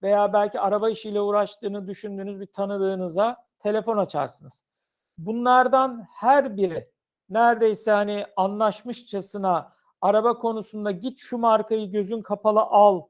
[SPEAKER 1] Veya belki araba işiyle uğraştığını düşündüğünüz bir tanıdığınıza telefon açarsınız. Bunlardan her biri neredeyse hani anlaşmışçasına araba konusunda git şu markayı gözün kapalı al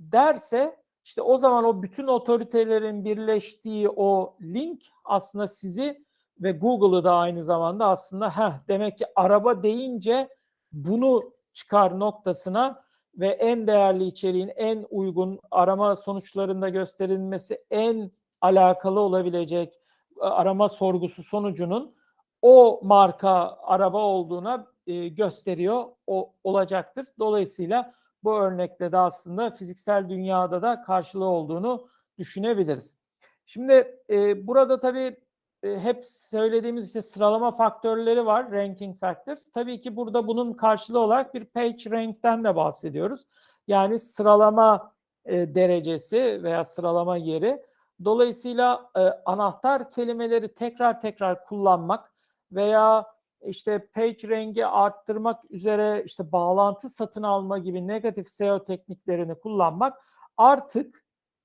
[SPEAKER 1] derse işte o zaman o bütün otoritelerin birleştiği o link aslında sizi ve Google'ı da aynı zamanda aslında heh, demek ki araba deyince bunu çıkar noktasına ve en değerli içeriğin en uygun arama sonuçlarında gösterilmesi en alakalı olabilecek arama sorgusu sonucunun o marka araba olduğuna e, gösteriyor o olacaktır. Dolayısıyla bu örnekte de aslında fiziksel dünyada da karşılığı olduğunu düşünebiliriz. Şimdi e, burada tabii e, hep söylediğimiz işte sıralama faktörleri var, ranking factors. Tabii ki burada bunun karşılığı olarak bir page rank'ten de bahsediyoruz. Yani sıralama e, derecesi veya sıralama yeri. Dolayısıyla e, anahtar kelimeleri tekrar tekrar kullanmak veya işte page rengi arttırmak üzere işte bağlantı satın alma gibi negatif SEO tekniklerini kullanmak artık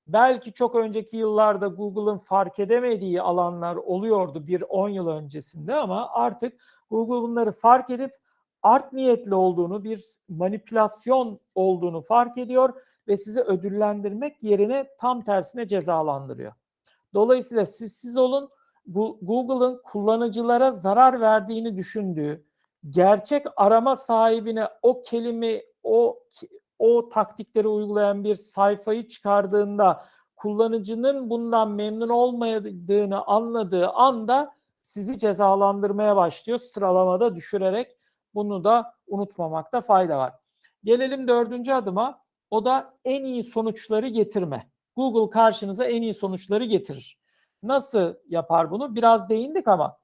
[SPEAKER 1] belki çok önceki yıllarda Google'ın fark edemediği alanlar oluyordu bir 10 yıl öncesinde ama artık Google bunları fark edip art niyetli olduğunu, bir manipülasyon olduğunu fark ediyor ve sizi ödüllendirmek yerine tam tersine cezalandırıyor. Dolayısıyla siz siz olun, Google'ın kullanıcılara zarar verdiğini düşündüğü, gerçek arama sahibine o kelime, o o taktikleri uygulayan bir sayfayı çıkardığında kullanıcının bundan memnun olmadığını anladığı anda sizi cezalandırmaya başlıyor sıralamada düşürerek bunu da unutmamakta fayda var. Gelelim dördüncü adıma o da en iyi sonuçları getirme. Google karşınıza en iyi sonuçları getirir. Nasıl yapar bunu? Biraz değindik ama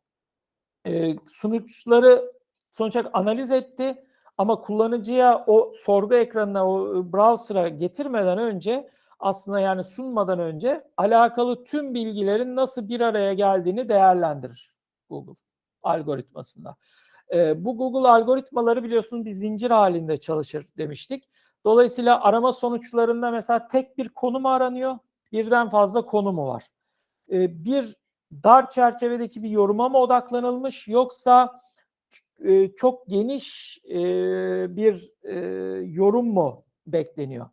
[SPEAKER 1] e, sonuçları sonuç analiz etti ama kullanıcıya o sorgu ekranına, o browser'a getirmeden önce aslında yani sunmadan önce alakalı tüm bilgilerin nasıl bir araya geldiğini değerlendirir Google algoritmasında. E, bu Google algoritmaları biliyorsunuz bir zincir halinde çalışır demiştik. Dolayısıyla arama sonuçlarında mesela tek bir konu mu aranıyor, birden fazla konu mu var? E, bir dar çerçevedeki bir yoruma mı odaklanılmış yoksa e, çok geniş bir yorum mu bekleniyor?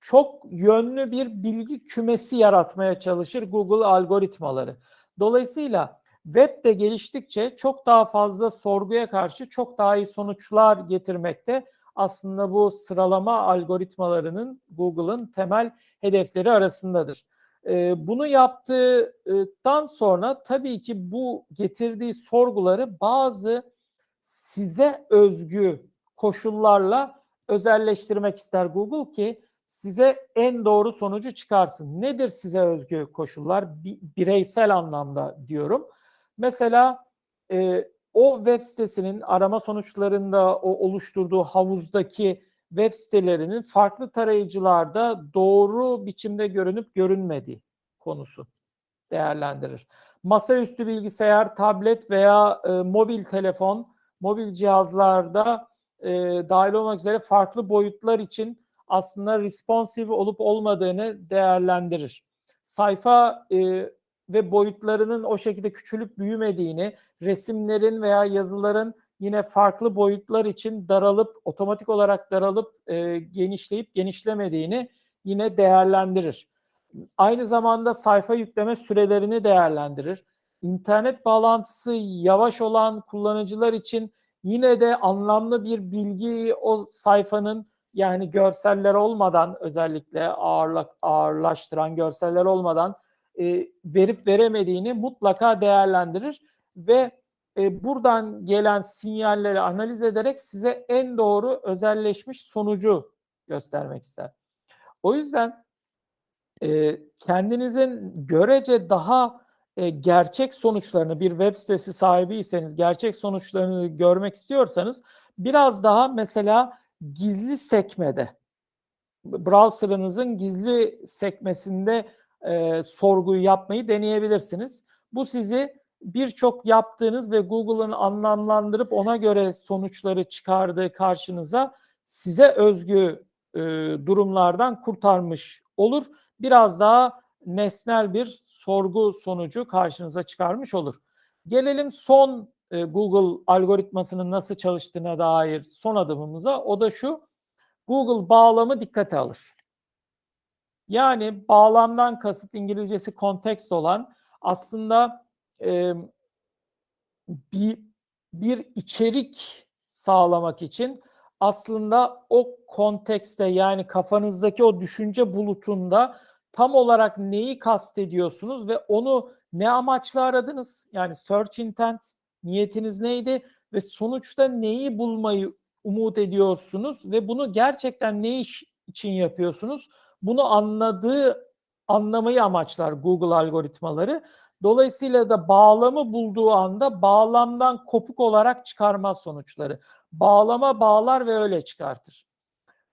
[SPEAKER 1] Çok yönlü bir bilgi kümesi yaratmaya çalışır Google algoritmaları. Dolayısıyla web de geliştikçe çok daha fazla sorguya karşı çok daha iyi sonuçlar getirmekte aslında bu sıralama algoritmalarının Google'ın temel hedefleri arasındadır. E, bunu yaptıktan sonra tabii ki bu getirdiği sorguları bazı size özgü koşullarla özelleştirmek ister Google ki size en doğru sonucu çıkarsın. Nedir size özgü koşullar? Bi bireysel anlamda diyorum. Mesela e, o web sitesinin arama sonuçlarında o oluşturduğu havuzdaki web sitelerinin farklı tarayıcılarda doğru biçimde görünüp görünmediği konusu değerlendirir. masaüstü bilgisayar, tablet veya e, mobil telefon, mobil cihazlarda e, dahil olmak üzere farklı boyutlar için aslında responsive olup olmadığını değerlendirir. Sayfa e, ve boyutlarının o şekilde küçülüp büyümediğini, resimlerin veya yazıların yine farklı boyutlar için daralıp otomatik olarak daralıp e, genişleyip genişlemediğini yine değerlendirir. Aynı zamanda sayfa yükleme sürelerini değerlendirir. İnternet bağlantısı yavaş olan kullanıcılar için yine de anlamlı bir bilgi o sayfanın yani görseller olmadan özellikle ağırlık, ağırlaştıran görseller olmadan e, verip veremediğini mutlaka değerlendirir ve e, buradan gelen sinyalleri analiz ederek size en doğru özelleşmiş sonucu göstermek ister. O yüzden e, kendinizin görece daha e, gerçek sonuçlarını bir web sitesi sahibiyseniz gerçek sonuçlarını görmek istiyorsanız biraz daha mesela gizli sekmede browser'ınızın gizli sekmesinde e, sorguyu yapmayı deneyebilirsiniz. Bu sizi birçok yaptığınız ve Google'ın anlamlandırıp ona göre sonuçları çıkardığı karşınıza size özgü e, durumlardan kurtarmış olur. Biraz daha nesnel bir sorgu sonucu karşınıza çıkarmış olur. Gelelim son e, Google algoritmasının nasıl çalıştığına dair son adımımıza. O da şu. Google bağlamı dikkate alır. Yani bağlamdan kasıt İngilizcesi kontekst olan aslında e, bir, bir içerik sağlamak için aslında o kontekste yani kafanızdaki o düşünce bulutunda tam olarak neyi kastediyorsunuz ve onu ne amaçla aradınız? Yani search intent niyetiniz neydi ve sonuçta neyi bulmayı umut ediyorsunuz ve bunu gerçekten ne iş için yapıyorsunuz? Bunu anladığı anlamayı amaçlar Google algoritmaları. Dolayısıyla da bağlamı bulduğu anda bağlamdan kopuk olarak çıkarmaz sonuçları. Bağlama bağlar ve öyle çıkartır.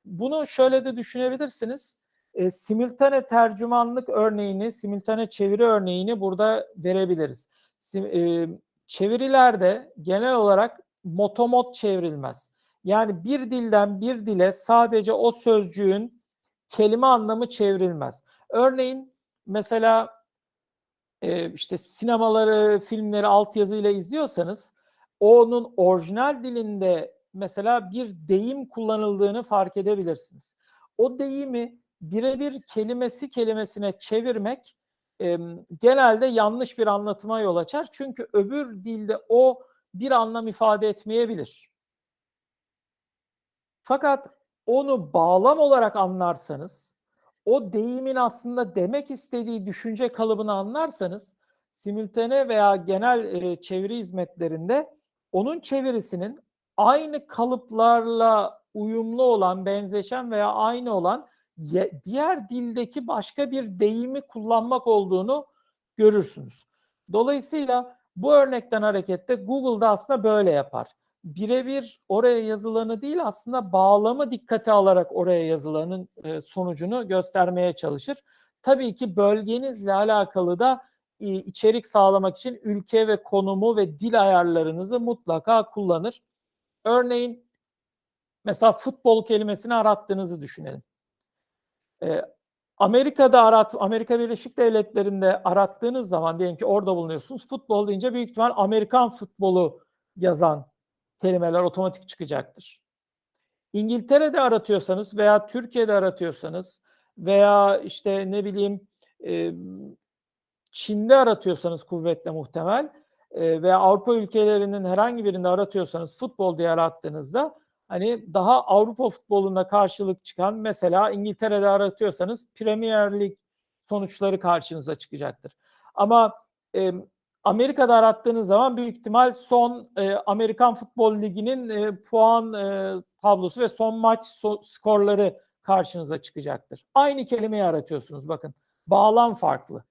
[SPEAKER 1] Bunu şöyle de düşünebilirsiniz. E, simultane tercümanlık örneğini, simultane çeviri örneğini burada verebiliriz. Sim, e, çevirilerde genel olarak motomot çevrilmez. Yani bir dilden bir dile sadece o sözcüğün kelime anlamı çevrilmez. Örneğin mesela e, işte sinemaları, filmleri altyazıyla izliyorsanız onun orijinal dilinde mesela bir deyim kullanıldığını fark edebilirsiniz. O deyimi birebir kelimesi kelimesine çevirmek e, genelde yanlış bir anlatıma yol açar. Çünkü öbür dilde o bir anlam ifade etmeyebilir. Fakat onu bağlam olarak anlarsanız, o deyimin aslında demek istediği düşünce kalıbını anlarsanız, simültene veya genel e, çeviri hizmetlerinde onun çevirisinin aynı kalıplarla uyumlu olan, benzeşen veya aynı olan diğer dildeki başka bir deyimi kullanmak olduğunu görürsünüz. Dolayısıyla bu örnekten hareketle Google'da aslında böyle yapar. Birebir oraya yazılanı değil aslında bağlamı dikkate alarak oraya yazılanın e, sonucunu göstermeye çalışır. Tabii ki bölgenizle alakalı da e, içerik sağlamak için ülke ve konumu ve dil ayarlarınızı mutlaka kullanır. Örneğin mesela futbol kelimesini arattığınızı düşünelim. E, Amerika'da arat, Amerika Birleşik Devletleri'nde arattığınız zaman diyelim ki orada bulunuyorsunuz. Futbol deyince büyük ihtimal Amerikan futbolu yazan kelimeler otomatik çıkacaktır. İngiltere'de aratıyorsanız veya Türkiye'de aratıyorsanız veya işte ne bileyim e, Çin'de aratıyorsanız kuvvetle muhtemel e, veya Avrupa ülkelerinin herhangi birinde aratıyorsanız futbol diye arattığınızda hani daha Avrupa futbolunda karşılık çıkan mesela İngiltere'de aratıyorsanız Premier Lig sonuçları karşınıza çıkacaktır. Ama e, Amerika'da arattığınız zaman büyük ihtimal son e, Amerikan Futbol Ligi'nin e, puan e, tablosu ve son maç so, skorları karşınıza çıkacaktır. Aynı kelimeyi aratıyorsunuz bakın. Bağlam farklı.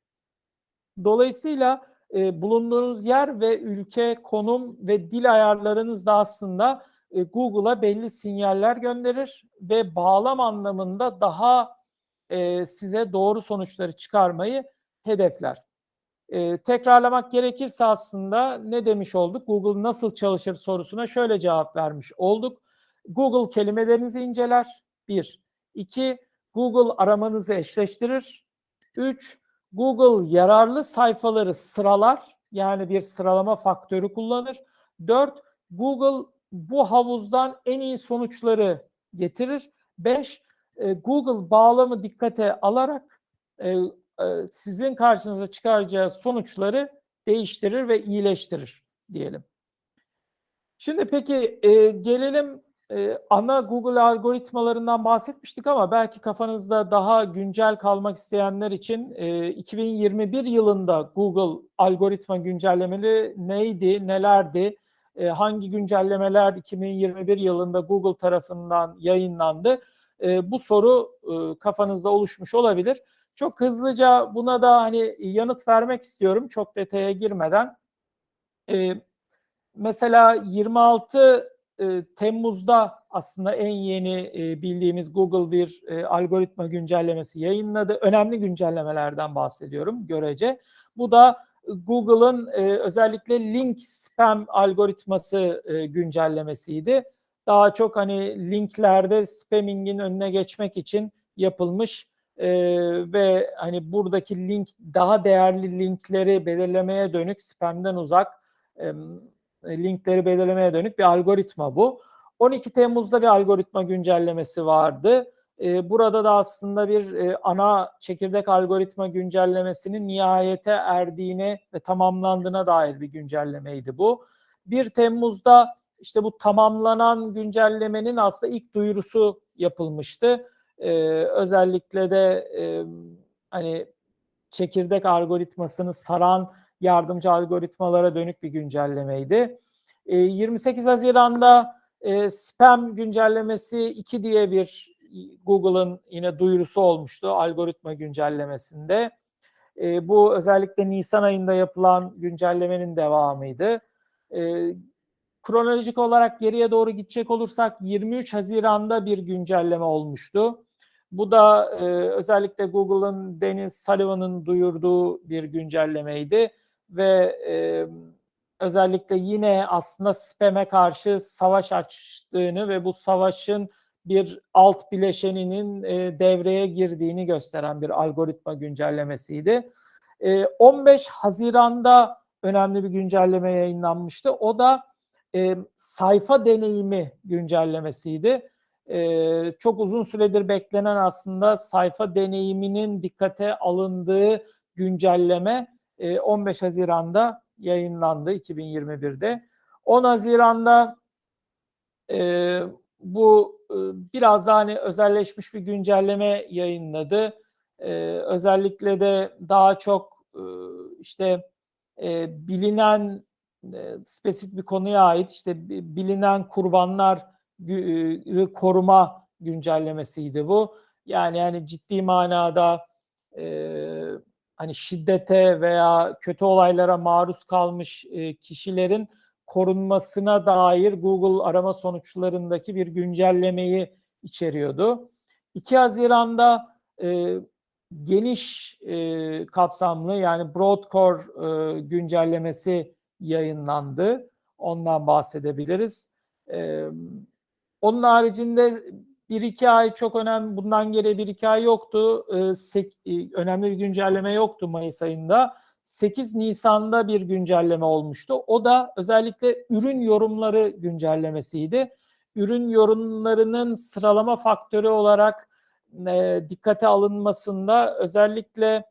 [SPEAKER 1] Dolayısıyla e, bulunduğunuz yer ve ülke, konum ve dil ayarlarınız da aslında e, Google'a belli sinyaller gönderir ve bağlam anlamında daha e, size doğru sonuçları çıkarmayı hedefler. E, tekrarlamak gerekirse aslında ne demiş olduk? Google nasıl çalışır sorusuna şöyle cevap vermiş olduk. Google kelimelerinizi inceler. Bir. İki, Google aramanızı eşleştirir. Üç, Google yararlı sayfaları sıralar. Yani bir sıralama faktörü kullanır. Dört, Google bu havuzdan en iyi sonuçları getirir. Beş, e, Google bağlamı dikkate alarak e, sizin karşınıza çıkaracağı sonuçları değiştirir ve iyileştirir diyelim. Şimdi peki e, gelelim e, ana Google algoritmalarından bahsetmiştik ama belki kafanızda daha güncel kalmak isteyenler için e, 2021 yılında Google algoritma güncellemeleri neydi, nelerdi, e, hangi güncellemeler 2021 yılında Google tarafından yayınlandı? E, bu soru e, kafanızda oluşmuş olabilir. Çok hızlıca buna da hani yanıt vermek istiyorum çok detaya girmeden. E, mesela 26 e, Temmuz'da aslında en yeni e, bildiğimiz Google bir e, algoritma güncellemesi yayınladı. Önemli güncellemelerden bahsediyorum görece. Bu da Google'ın e, özellikle link spam algoritması e, güncellemesiydi. Daha çok hani linklerde spammingin önüne geçmek için yapılmış e, ve hani buradaki link daha değerli linkleri belirlemeye dönük spamden uzak e, linkleri belirlemeye dönük bir algoritma bu. 12 Temmuz'da bir algoritma güncellemesi vardı. E, burada da aslında bir e, ana çekirdek algoritma güncellemesinin nihayete erdiğine ve tamamlandığına dair bir güncellemeydi bu. 1 Temmuz'da işte bu tamamlanan güncellemenin aslında ilk duyurusu yapılmıştı. E, özellikle de e, hani çekirdek algoritmasını saran yardımcı algoritmalara dönük bir güncellemeydi. E, 28 Haziran'da e, spam güncellemesi 2 diye bir Google'ın yine duyurusu olmuştu algoritma güncellemesinde. E, bu özellikle Nisan ayında yapılan güncellemenin devamıydı. E, kronolojik olarak geriye doğru gidecek olursak 23 Haziran'da bir güncelleme olmuştu. Bu da e, özellikle Google'ın Dennis Sullivan'ın duyurduğu bir güncellemeydi ve e, özellikle yine aslında spam'e karşı savaş açtığını ve bu savaşın bir alt bileşeninin e, devreye girdiğini gösteren bir algoritma güncellemesiydi. E, 15 Haziran'da önemli bir güncelleme yayınlanmıştı. O da e, sayfa deneyimi güncellemesiydi. E, çok uzun süredir beklenen aslında sayfa deneyiminin dikkate alındığı güncelleme 15 e, Haziran'da yayınlandı 2021'de. 10 Haziran'da e, bu e, biraz daha hani özelleşmiş bir güncelleme yayınladı. E, özellikle de daha çok e, işte e, bilinen spesifik bir konuya ait işte bilinen kurbanlar e, koruma güncellemesiydi bu. Yani yani ciddi manada e, hani şiddete veya kötü olaylara maruz kalmış e, kişilerin korunmasına dair Google arama sonuçlarındaki bir güncellemeyi içeriyordu. 2 Haziran'da e, geniş e, kapsamlı yani Broadcore e, güncellemesi yayınlandı. Ondan bahsedebiliriz. E, onun haricinde bir iki ay çok önemli, bundan geri bir iki ay yoktu. Ee, sek, e, önemli bir güncelleme yoktu Mayıs ayında. 8 Nisan'da bir güncelleme olmuştu. O da özellikle ürün yorumları güncellemesiydi. Ürün yorumlarının sıralama faktörü olarak e, dikkate alınmasında özellikle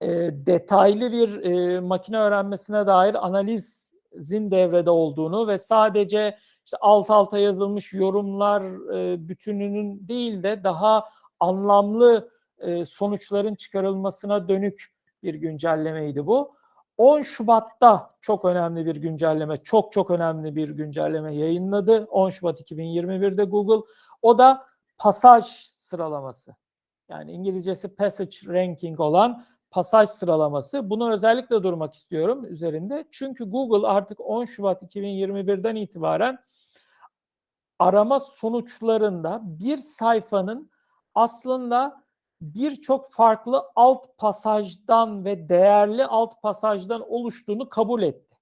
[SPEAKER 1] e, detaylı bir e, makine öğrenmesine dair analizin devrede olduğunu ve sadece işte alt alta yazılmış yorumlar e, bütününün değil de daha anlamlı e, sonuçların çıkarılmasına dönük bir güncellemeydi bu. 10 Şubat'ta çok önemli bir güncelleme, çok çok önemli bir güncelleme yayınladı. 10 Şubat 2021'de Google. O da pasaj sıralaması. Yani İngilizcesi passage ranking olan pasaj sıralaması. Bunu özellikle durmak istiyorum üzerinde. Çünkü Google artık 10 Şubat 2021'den itibaren arama sonuçlarında bir sayfanın aslında birçok farklı alt pasajdan ve değerli alt pasajdan oluştuğunu kabul etti.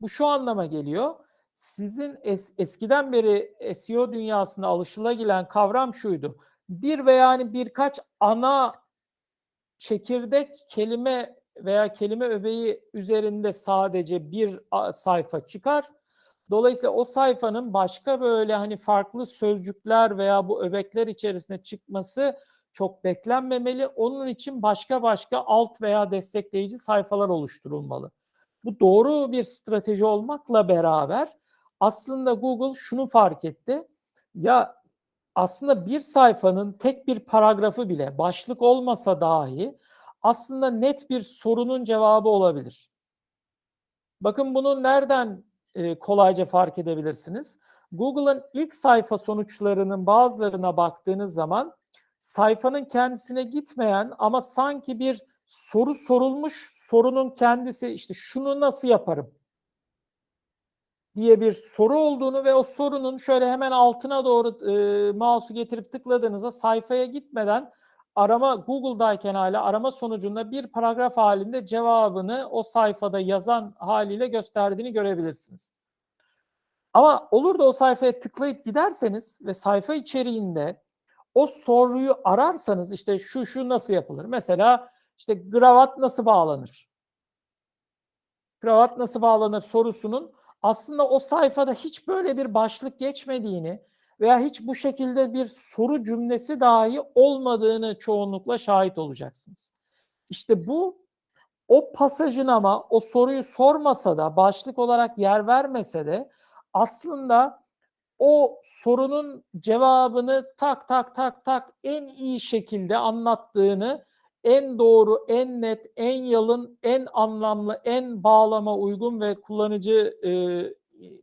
[SPEAKER 1] Bu şu anlama geliyor. Sizin es, eskiden beri SEO dünyasında alışılagilen kavram şuydu. Bir veya yani birkaç ana çekirdek kelime veya kelime öbeği üzerinde sadece bir sayfa çıkar. Dolayısıyla o sayfanın başka böyle hani farklı sözcükler veya bu öbekler içerisine çıkması çok beklenmemeli. Onun için başka başka alt veya destekleyici sayfalar oluşturulmalı. Bu doğru bir strateji olmakla beraber aslında Google şunu fark etti. Ya aslında bir sayfanın tek bir paragrafı bile başlık olmasa dahi aslında net bir sorunun cevabı olabilir. Bakın bunu nereden e, kolayca fark edebilirsiniz? Google'ın ilk sayfa sonuçlarının bazılarına baktığınız zaman sayfanın kendisine gitmeyen ama sanki bir soru sorulmuş sorunun kendisi işte şunu nasıl yaparım diye bir soru olduğunu ve o sorunun şöyle hemen altına doğru e, mouse'u getirip tıkladığınızda sayfaya gitmeden arama Google'dayken hala arama sonucunda bir paragraf halinde cevabını o sayfada yazan haliyle gösterdiğini görebilirsiniz. Ama olur da o sayfaya tıklayıp giderseniz ve sayfa içeriğinde o soruyu ararsanız işte şu şu nasıl yapılır? Mesela işte kravat nasıl bağlanır? Kravat nasıl bağlanır sorusunun aslında o sayfada hiç böyle bir başlık geçmediğini veya hiç bu şekilde bir soru cümlesi dahi olmadığını çoğunlukla şahit olacaksınız. İşte bu o pasajın ama o soruyu sormasa da başlık olarak yer vermese de aslında o sorunun cevabını tak tak tak tak en iyi şekilde anlattığını, en doğru, en net, en yalın, en anlamlı, en bağlama uygun ve kullanıcı e,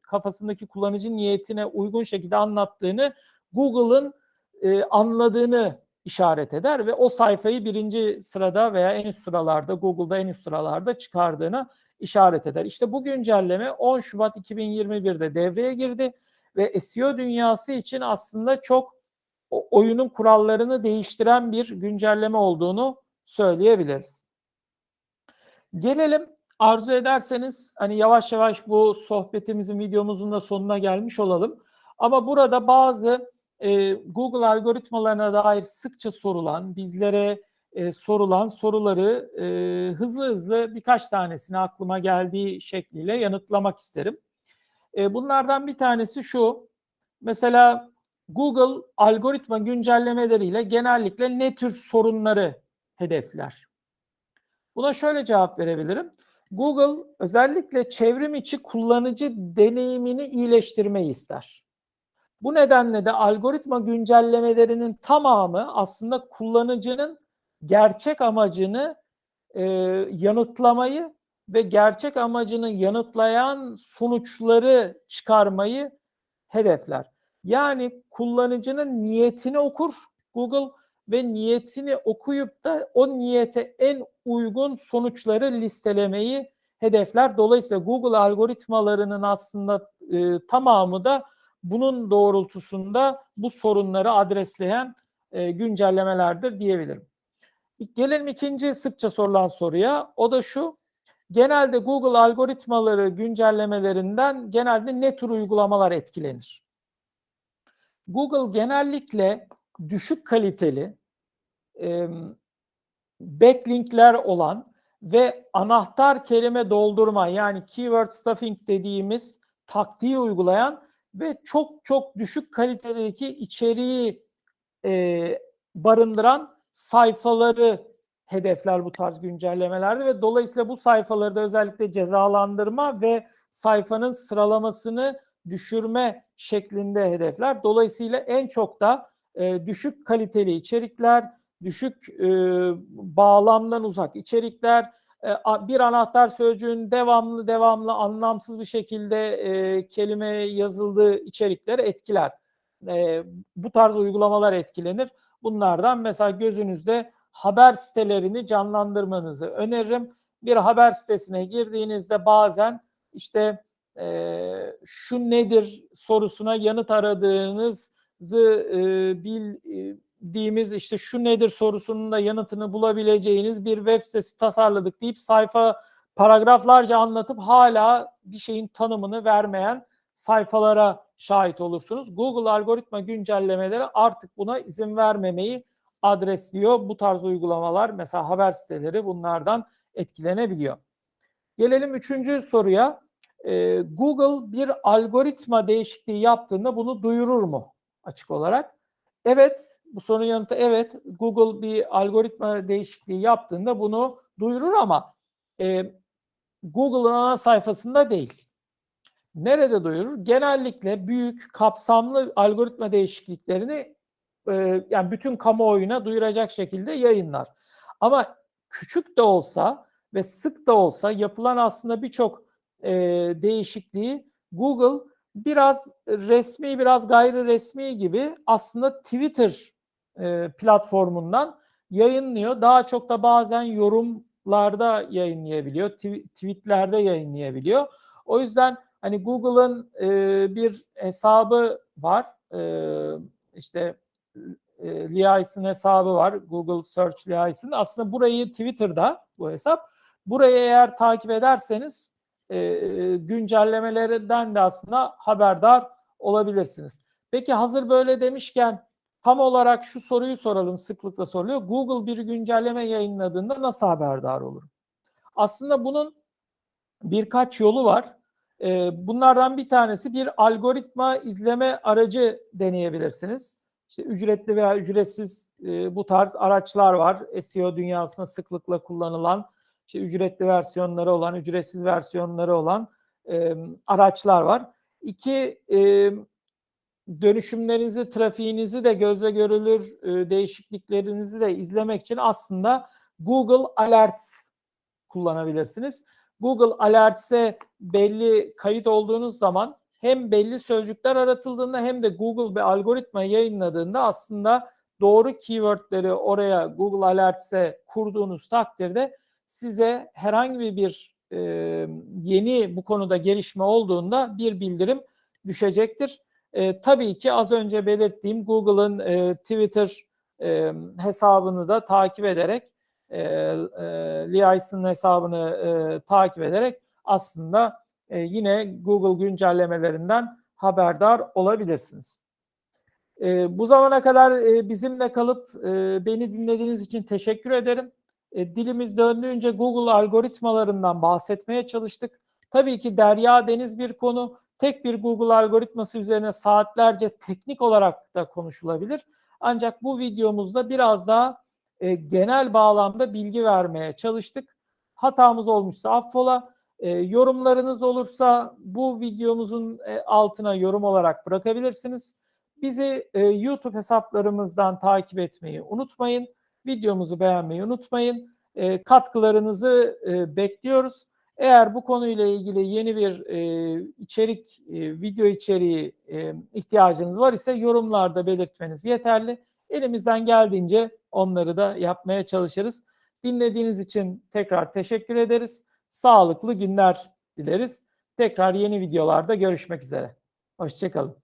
[SPEAKER 1] kafasındaki kullanıcı niyetine uygun şekilde anlattığını Google'ın e, anladığını işaret eder ve o sayfayı birinci sırada veya en üst sıralarda Google'da en üst sıralarda çıkardığına işaret eder. İşte bu güncelleme 10 Şubat 2021'de devreye girdi ve SEO dünyası için aslında çok oyunun kurallarını değiştiren bir güncelleme olduğunu söyleyebiliriz. Gelelim arzu ederseniz hani yavaş yavaş bu sohbetimizin videomuzun da sonuna gelmiş olalım. Ama burada bazı e, Google algoritmalarına dair sıkça sorulan, bizlere e, sorulan soruları e, hızlı hızlı birkaç tanesini aklıma geldiği şekliyle yanıtlamak isterim. E, bunlardan bir tanesi şu. Mesela Google algoritma güncellemeleriyle genellikle ne tür sorunları hedefler? Buna şöyle cevap verebilirim. Google özellikle çevrim içi kullanıcı deneyimini iyileştirmeyi ister. Bu nedenle de algoritma güncellemelerinin tamamı aslında kullanıcının gerçek amacını e, yanıtlamayı ve gerçek amacını yanıtlayan sonuçları çıkarmayı hedefler. Yani kullanıcının niyetini okur Google ve niyetini okuyup da o niyete en uygun sonuçları listelemeyi hedefler. Dolayısıyla Google algoritmalarının aslında e, tamamı da bunun doğrultusunda bu sorunları adresleyen e, güncellemelerdir diyebilirim. Gelelim ikinci sıkça sorulan soruya. O da şu. Genelde Google algoritmaları güncellemelerinden genelde ne tür uygulamalar etkilenir? Google genellikle düşük kaliteli backlinkler olan ve anahtar kelime doldurma yani keyword stuffing dediğimiz taktiği uygulayan ve çok çok düşük kalitedeki içeriği e, barındıran sayfaları hedefler bu tarz güncellemelerde ve dolayısıyla bu sayfaları da özellikle cezalandırma ve sayfanın sıralamasını düşürme şeklinde hedefler. Dolayısıyla en çok da e, düşük kaliteli içerikler, düşük e, bağlamdan uzak içerikler, e, bir anahtar sözcüğün devamlı devamlı anlamsız bir şekilde e, kelime yazıldığı içerikleri etkiler. E, bu tarz uygulamalar etkilenir. Bunlardan mesela gözünüzde haber sitelerini canlandırmanızı öneririm. Bir haber sitesine girdiğinizde bazen işte e, şu nedir sorusuna yanıt aradığınızı e, bil, e, bilmediğimiz işte şu nedir sorusunun da yanıtını bulabileceğiniz bir web sitesi tasarladık deyip sayfa paragraflarca anlatıp hala bir şeyin tanımını vermeyen sayfalara şahit olursunuz. Google algoritma güncellemeleri artık buna izin vermemeyi adresliyor. Bu tarz uygulamalar mesela haber siteleri bunlardan etkilenebiliyor. Gelelim üçüncü soruya. Ee, Google bir algoritma değişikliği yaptığında bunu duyurur mu açık olarak? Evet, bu sorunun yanıtı evet. Google bir algoritma değişikliği yaptığında bunu duyurur ama e, Google'ın ana sayfasında değil. Nerede duyurur? Genellikle büyük, kapsamlı algoritma değişikliklerini e, yani bütün kamuoyuna duyuracak şekilde yayınlar. Ama küçük de olsa ve sık da olsa yapılan aslında birçok e, değişikliği Google biraz resmi biraz gayri resmi gibi aslında Twitter e, platformundan yayınlıyor. Daha çok da bazen yorumlarda yayınlayabiliyor, tw- tweetlerde yayınlayabiliyor. O yüzden hani Google'ın e, bir hesabı var. E, işte e, Liais'in hesabı var. Google Search Liais'in. Aslında burayı Twitter'da bu hesap. Burayı eğer takip ederseniz e, güncellemelerden de aslında haberdar olabilirsiniz. Peki hazır böyle demişken tam olarak şu soruyu soralım sıklıkla soruluyor. Google bir güncelleme yayınladığında nasıl haberdar olur? Aslında bunun birkaç yolu var. E, bunlardan bir tanesi bir algoritma izleme aracı deneyebilirsiniz. İşte ücretli veya ücretsiz e, bu tarz araçlar var. SEO dünyasında sıklıkla kullanılan işte ücretli versiyonları olan, ücretsiz versiyonları olan araçlar var. İki, dönüşümlerinizi, trafiğinizi de gözle görülür e, değişikliklerinizi de izlemek için aslında Google Alerts kullanabilirsiniz. Google Alerts'e belli kayıt olduğunuz zaman hem belli sözcükler aratıldığında hem de Google bir algoritma yayınladığında aslında doğru keywordleri oraya Google Alerts'e kurduğunuz takdirde size herhangi bir e, yeni bu konuda gelişme olduğunda bir bildirim düşecektir. E, tabii ki az önce belirttiğim Google'ın e, Twitter e, hesabını da takip ederek e, e, Liais'in hesabını e, takip ederek aslında e, yine Google güncellemelerinden haberdar olabilirsiniz. E, bu zamana kadar e, bizimle kalıp e, beni dinlediğiniz için teşekkür ederim. E, dilimiz döndüğünce Google algoritmalarından bahsetmeye çalıştık. Tabii ki derya deniz bir konu. Tek bir Google algoritması üzerine saatlerce teknik olarak da konuşulabilir. Ancak bu videomuzda biraz daha e, genel bağlamda bilgi vermeye çalıştık. Hatamız olmuşsa affola. E, yorumlarınız olursa bu videomuzun e, altına yorum olarak bırakabilirsiniz. Bizi e, YouTube hesaplarımızdan takip etmeyi unutmayın. Videomuzu beğenmeyi unutmayın. E, katkılarınızı e, bekliyoruz. Eğer bu konuyla ilgili yeni bir e, içerik, e, video içeriği e, ihtiyacınız var ise yorumlarda belirtmeniz yeterli. Elimizden geldiğince onları da yapmaya çalışırız. Dinlediğiniz için tekrar teşekkür ederiz. Sağlıklı günler dileriz. Tekrar yeni videolarda görüşmek üzere. Hoşçakalın.